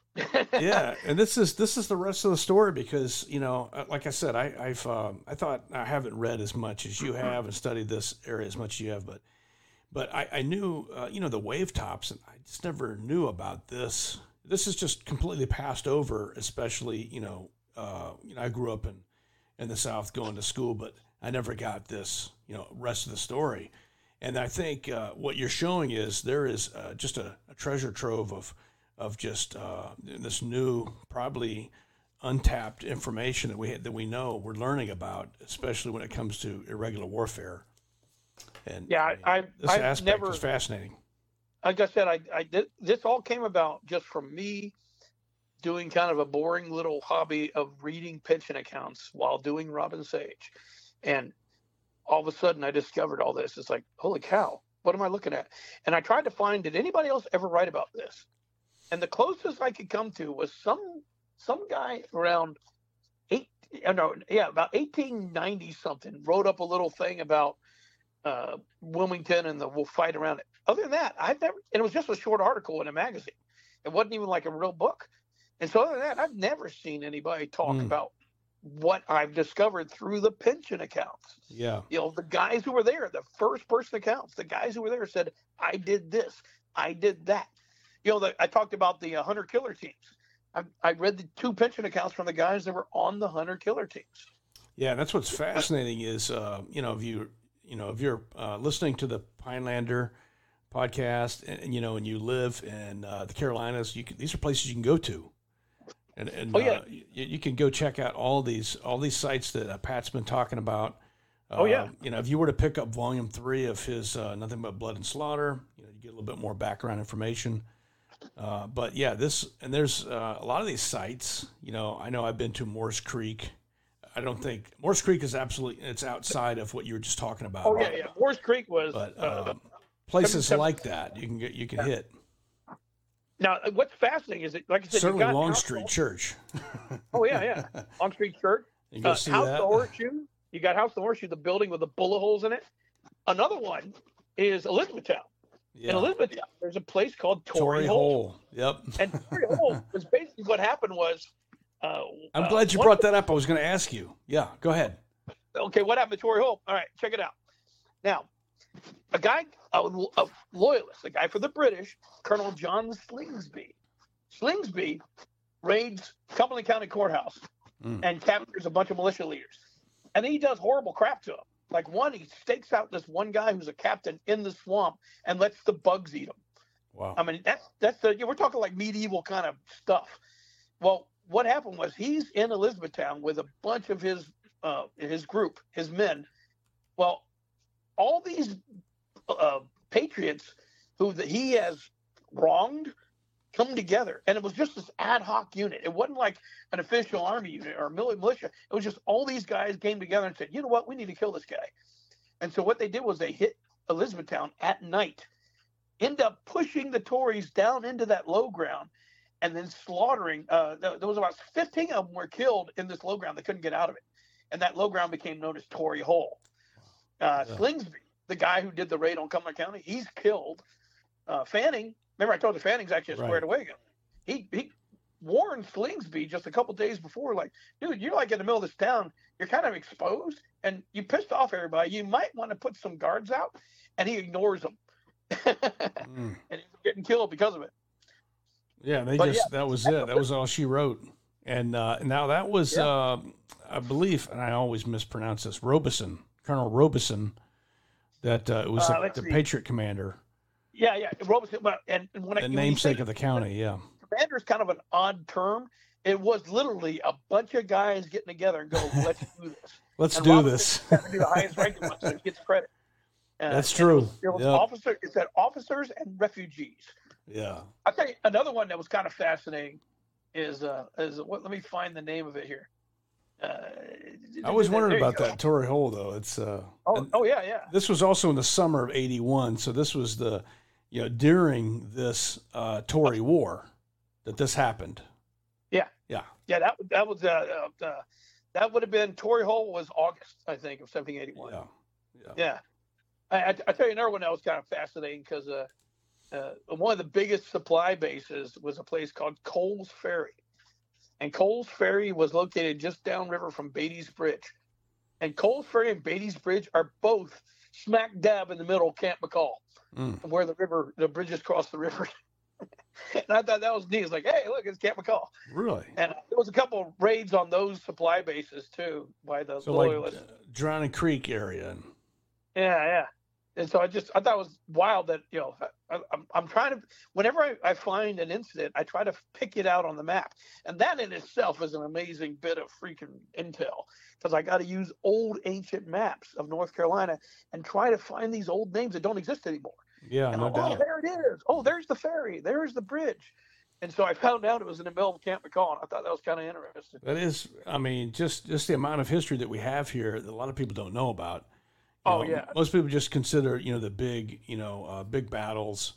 yeah, and this is this is the rest of the story because you know, uh, like I said, I, I've um, I thought I haven't read as much as you have and studied this area as much as you have, but but I, I knew uh, you know the wave tops, and I just never knew about this. This is just completely passed over, especially you know, uh, you know, I grew up in in the South going to school, but I never got this you know rest of the story. And I think uh, what you're showing is there is uh, just a, a treasure trove of of just uh, this new, probably untapped information that we that we know we're learning about, especially when it comes to irregular warfare. And Yeah, mean, I- this I've aspect never- is fascinating. like I said, I, I did, this all came about just from me doing kind of a boring little hobby of reading pension accounts while doing Robin Sage, and all of a sudden I discovered all this. It's like, holy cow, what am I looking at? And I tried to find did anybody else ever write about this? And the closest I could come to was some some guy around eight, uh, no, yeah, about eighteen ninety something wrote up a little thing about uh, Wilmington and the fight around it. Other than that, I've never, and it was just a short article in a magazine. It wasn't even like a real book. And so, other than that, I've never seen anybody talk Mm. about what I've discovered through the pension accounts. Yeah, You know, the guys who were there, the first person accounts, the guys who were there said, I did this, I did that. You know, the, I talked about the uh, hunter killer teams. I, I read the two pension accounts from the guys that were on the hunter killer teams. yeah. That's what's fascinating is uh, you know if you you know if you're uh, listening to the Pinelander podcast and, and, you know and you live in uh, the Carolinas, you can, these are places you can go to. And, and Oh, yeah. uh, you, you can go check out all these all these sites that uh, Pat's been talking about. Oh, yeah. Uh, you know, if you were to pick up volume three of his uh, Nothing But Blood and Slaughter, you know, you get a little bit more background information. Uh, but yeah, this and there's uh, a lot of these sites. You know, I know I've been to Moores Creek. I don't think Moores Creek is absolutely it's outside of what you were just talking about. Oh, yeah, yeah. Moores Creek was. But uh, um, places seven- like that you can get you can hit. now, what's fascinating is that, like I said, you Certainly got Long House- Street Church. Oh, yeah, yeah. Long Street Church. You go Uh, see House that. the Horseshoe. You got House the Horseshoe, the building with the bullet holes in it. Another one is Elizabethtown. In Elizabeth, there's a place called Tory, Tory Hole. Hole. Yep. And Tory Hole was basically what happened was. Uh, I'm uh, glad you one- brought that up. I was going to ask you. Yeah, go ahead. Okay, what happened to Tory Hole? All right, check it out. Now, a guy, a, a loyalist, a guy for the British, Colonel John Slingsby. Slingsby raids Cumberland County Courthouse Mm. and captures a bunch of militia leaders. And he does horrible crap to them. Like one, he stakes out this one guy who's a captain in the swamp and lets the bugs eat him. Wow. I mean, that's that's the we're talking like medieval kind of stuff. Well, what happened was he's in Elizabethtown with a bunch of his uh, his group, his men. Well, all these uh, patriots who the, he has wronged come together. And it was just this ad hoc unit. It wasn't like an official army unit or militia. It was just all these guys came together and said, you know what, we need to kill this guy. And so what they did was they hit Elizabethtown at night, end up pushing the Tories down into that low ground and then slaughtering. Uh, there was about 15 of them were killed in this low ground. They couldn't get out of it. And that low ground became known as Tory Hole. Uh, yeah. Slingsby, the guy who did the raid on Cumberland County, he's killed. Uh, Fanning, remember I told you Fanning's actually a squared right. away guy. He, he warned Slingsby just a couple days before, like, dude, you're like in the middle of this town. You're kind of exposed and you pissed off everybody. You might want to put some guards out. And he ignores them. mm. And he's getting killed because of it. Yeah, they but just, yeah, that was it. That was all she wrote. And uh, now that was, yeah. uh, I believe, and I always mispronounce this, Robeson, Colonel Robeson, that uh, was uh, the, the Patriot commander. Yeah, yeah, Robeson. And, and when the I, namesake of the county, yeah. Commander is kind of an odd term. It was literally a bunch of guys getting together and go, "Let's do this." Let's and do this. be the highest ranking one, so he gets credit. Uh, That's true. It was, it was yep. officer. It said officers and refugees. Yeah. I'll tell you another one that was kind of fascinating is uh is what let me find the name of it here. Uh, I was wondering about that Tory Hole though. It's uh oh, oh yeah yeah. This was also in the summer of '81, so this was the you know during this uh, Tory War that this happened. Yeah yeah yeah that that was uh, uh, uh that would have been Tory Hole was August I think of 1781. Yeah yeah. yeah. I, I, I tell you another one that was kind of fascinating because uh, uh, one of the biggest supply bases was a place called Coles Ferry. And Coles Ferry was located just downriver from Beatty's Bridge. And Coles Ferry and Beatty's Bridge are both smack dab in the middle of Camp McCall, mm. where the river, the bridges cross the river. and I thought that was neat. It's like, hey, look, it's Camp McCall. Really? And there was a couple of raids on those supply bases too by the so loyalists. Like, uh, Drowning Creek area. Yeah, yeah and so I just I thought it was wild that you know I, am I'm trying to whenever I, I find an incident I try to pick it out on the map and that in itself is an amazing bit of freaking intel because I got to use old ancient maps of North Carolina and try to find these old names that don't exist anymore. Yeah, and no oh, doubt. Oh, there it is. Oh, there's the ferry. There's the bridge. And so I found out it was in the middle of Camp McCall, and I thought that was kind of interesting. That is, I mean, just just the amount of history that we have here that a lot of people don't know about oh know, yeah. Most people just consider you know the big you know uh, big battles,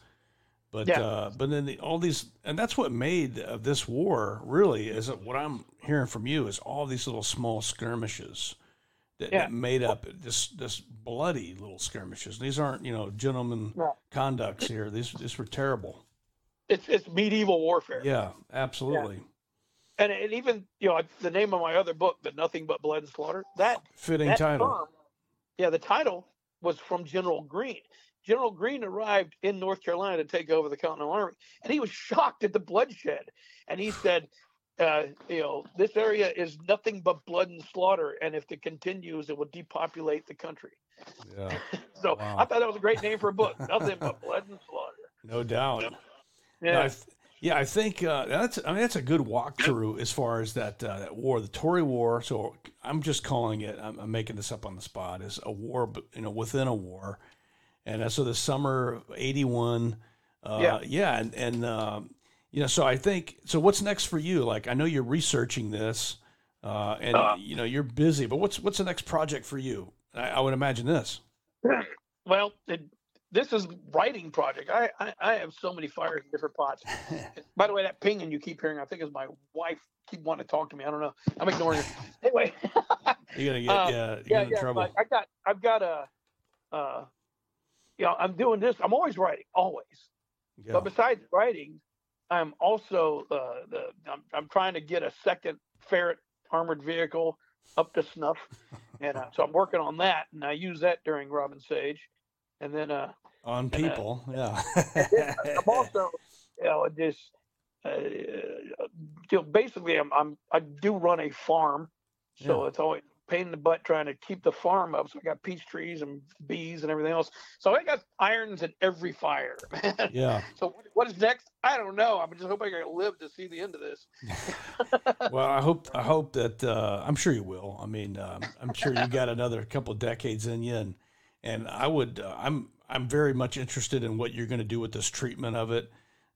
but yeah. uh, but then the, all these and that's what made uh, this war really is what I'm hearing from you is all these little small skirmishes that, yeah. that made up this this bloody little skirmishes. These aren't you know gentlemen no. conducts here. These these were terrible. It's it's medieval warfare. Yeah, absolutely. Yeah. And, and even you know the name of my other book, "The Nothing But Blood and Slaughter." That fitting that title. Term, yeah, the title was from General Greene. General Greene arrived in North Carolina to take over the Continental Army, and he was shocked at the bloodshed. And he said, uh, "You know, this area is nothing but blood and slaughter, and if it continues, it will depopulate the country." Yeah. so wow. I thought that was a great name for a book. nothing but blood and slaughter. No doubt. Yeah. Yeah, I think uh, that's. I mean, that's a good walkthrough as far as that uh, that war, the Tory War. So I'm just calling it. I'm, I'm, making this up on the spot. Is a war, you know, within a war, and uh, so the summer '81. Uh, yeah, yeah, and, and um, you know, so I think. So what's next for you? Like, I know you're researching this, uh, and uh, you know you're busy. But what's what's the next project for you? I, I would imagine this. Well, it, this is writing project. I, I, I have so many fires in different pots. By the way, that pinging you keep hearing, I think is my wife keep wanting to talk to me. I don't know. I'm ignoring it. Anyway, you're gonna get um, yeah, yeah, yeah. Trouble. I got I've got a uh, you know I'm doing this. I'm always writing, always. Yeah. But besides writing, I'm also uh, the I'm, I'm trying to get a second ferret armored vehicle up to snuff, and uh, so I'm working on that, and I use that during Robin Sage and then uh on uh, people, uh, yeah. I'm also, you know, just uh, you know, basically, I'm, I'm I do run a farm, so yeah. it's always pain in the butt trying to keep the farm up. So I got peach trees and bees and everything else. So I got irons in every fire, man. Yeah. So what is next? I don't know. I'm just hoping I live to see the end of this. well, I hope I hope that uh, I'm sure you will. I mean, um, I'm sure you got another couple decades in you, and and I would, uh, I'm, I'm very much interested in what you're going to do with this treatment of it.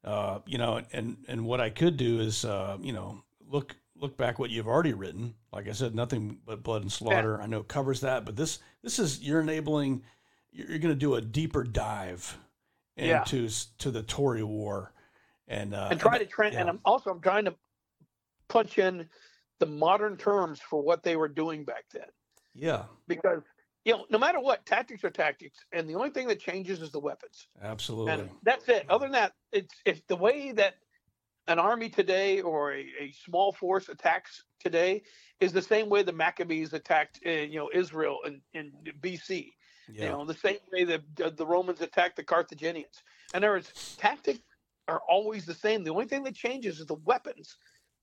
Uh, you know, and and what I could do is, uh, you know, look look back what you've already written. Like I said, nothing but blood and slaughter. Yeah. I know it covers that, but this this is you're enabling. You're, you're going to do a deeper dive into yeah. to the Tory War, and uh, and try to trend. Yeah. And I'm also I'm trying to punch in the modern terms for what they were doing back then. Yeah, because you know, no matter what, tactics are tactics, and the only thing that changes is the weapons. Absolutely, and that's it. Other than that, it's it's the way that an army today or a, a small force attacks today is the same way the Maccabees attacked, uh, you know, Israel in, in BC. Yeah. You know, the same way that the Romans attacked the Carthaginians. And there is tactics are always the same. The only thing that changes is the weapons.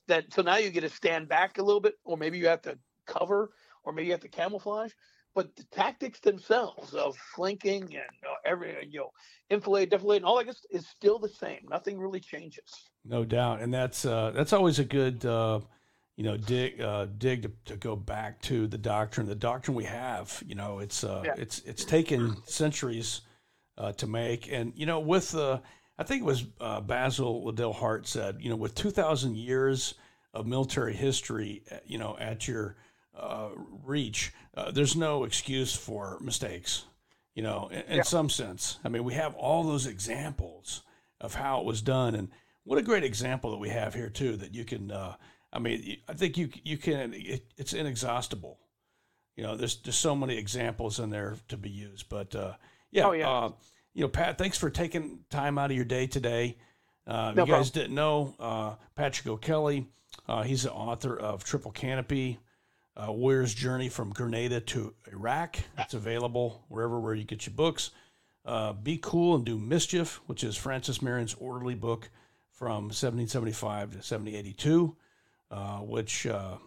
That so now you get to stand back a little bit, or maybe you have to cover, or maybe you have to camouflage but the tactics themselves of flanking and uh, every you know enfilade, defilade, and all that is still the same. Nothing really changes. No doubt, and that's uh, that's always a good uh, you know dig uh, dig to, to go back to the doctrine. The doctrine we have, you know, it's uh, yeah. it's it's taken centuries uh, to make, and you know, with the I think it was Basil Liddell Hart said, you know, with two thousand years of military history, you know, at your uh, reach, uh, there's no excuse for mistakes. You know, in, in yeah. some sense. I mean, we have all those examples of how it was done, and what a great example that we have here too. That you can, uh, I mean, I think you you can. It, it's inexhaustible. You know, there's just so many examples in there to be used. But uh, yeah, oh, yeah. Uh, you know, Pat, thanks for taking time out of your day today. Uh, no you guys problem. didn't know uh, Patrick O'Kelley. Uh, he's the author of Triple Canopy uh, Warrior's Journey from Grenada to Iraq. It's available wherever where you get your books. Uh, Be Cool and Do Mischief, which is Francis Marion's orderly book from 1775 to 1782, uh, which, uh,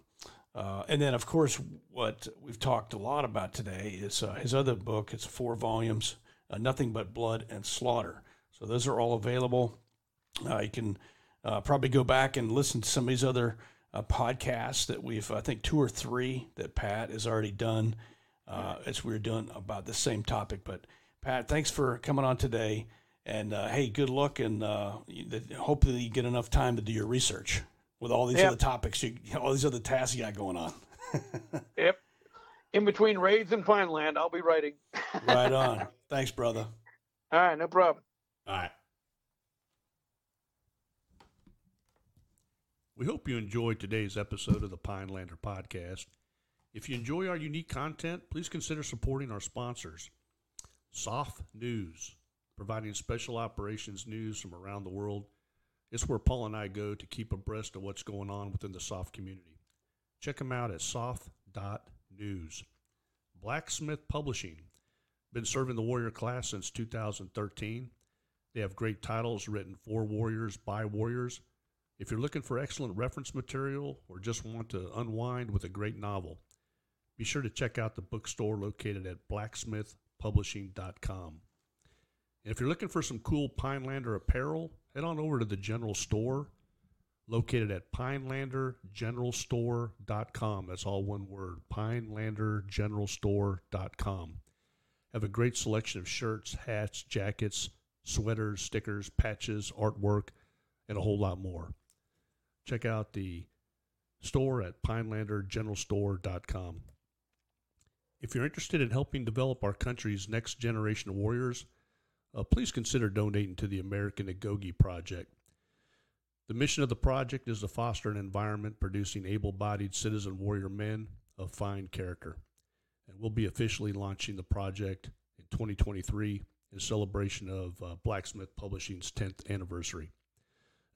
uh, and then of course, what we've talked a lot about today is uh, his other book. It's four volumes, Nothing But Blood and Slaughter. So those are all available. you can probably go back and listen to some of these other uh, podcasts that we've, I think, two or three that Pat has already done uh, as we are doing about the same topic. But Pat, thanks for coming on today. And uh, hey, good luck, and uh, hopefully you get enough time to do your research with all these yep. other topics, you, all these other tasks you got going on. yep. In between raids and Pineland, I'll be writing. right on. Thanks, brother. All right, no problem. All right. We hope you enjoyed today's episode of the Pinelander Podcast. If you enjoy our unique content, please consider supporting our sponsors. SOF News, providing special operations news from around the world. It's where Paul and I go to keep abreast of what's going on within the SOF community. Check them out at sof.news. Blacksmith Publishing, been serving the warrior class since 2013. They have great titles written for warriors by warriors if you're looking for excellent reference material or just want to unwind with a great novel, be sure to check out the bookstore located at blacksmithpublishing.com. And if you're looking for some cool Pinelander apparel, head on over to the general store located at pinelandergeneralstore.com. That's all one word, pinelandergeneralstore.com. Have a great selection of shirts, hats, jackets, sweaters, stickers, patches, artwork, and a whole lot more check out the store at pinelandergeneralstore.com. If you're interested in helping develop our country's next generation of warriors, uh, please consider donating to the American Agoge Project. The mission of the project is to foster an environment producing able bodied citizen warrior men of fine character. And we'll be officially launching the project in 2023 in celebration of uh, Blacksmith Publishing's 10th anniversary.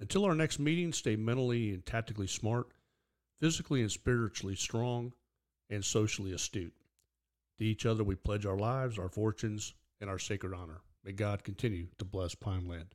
Until our next meeting, stay mentally and tactically smart, physically and spiritually strong, and socially astute. To each other we pledge our lives, our fortunes, and our sacred honor. May God continue to bless Pineland.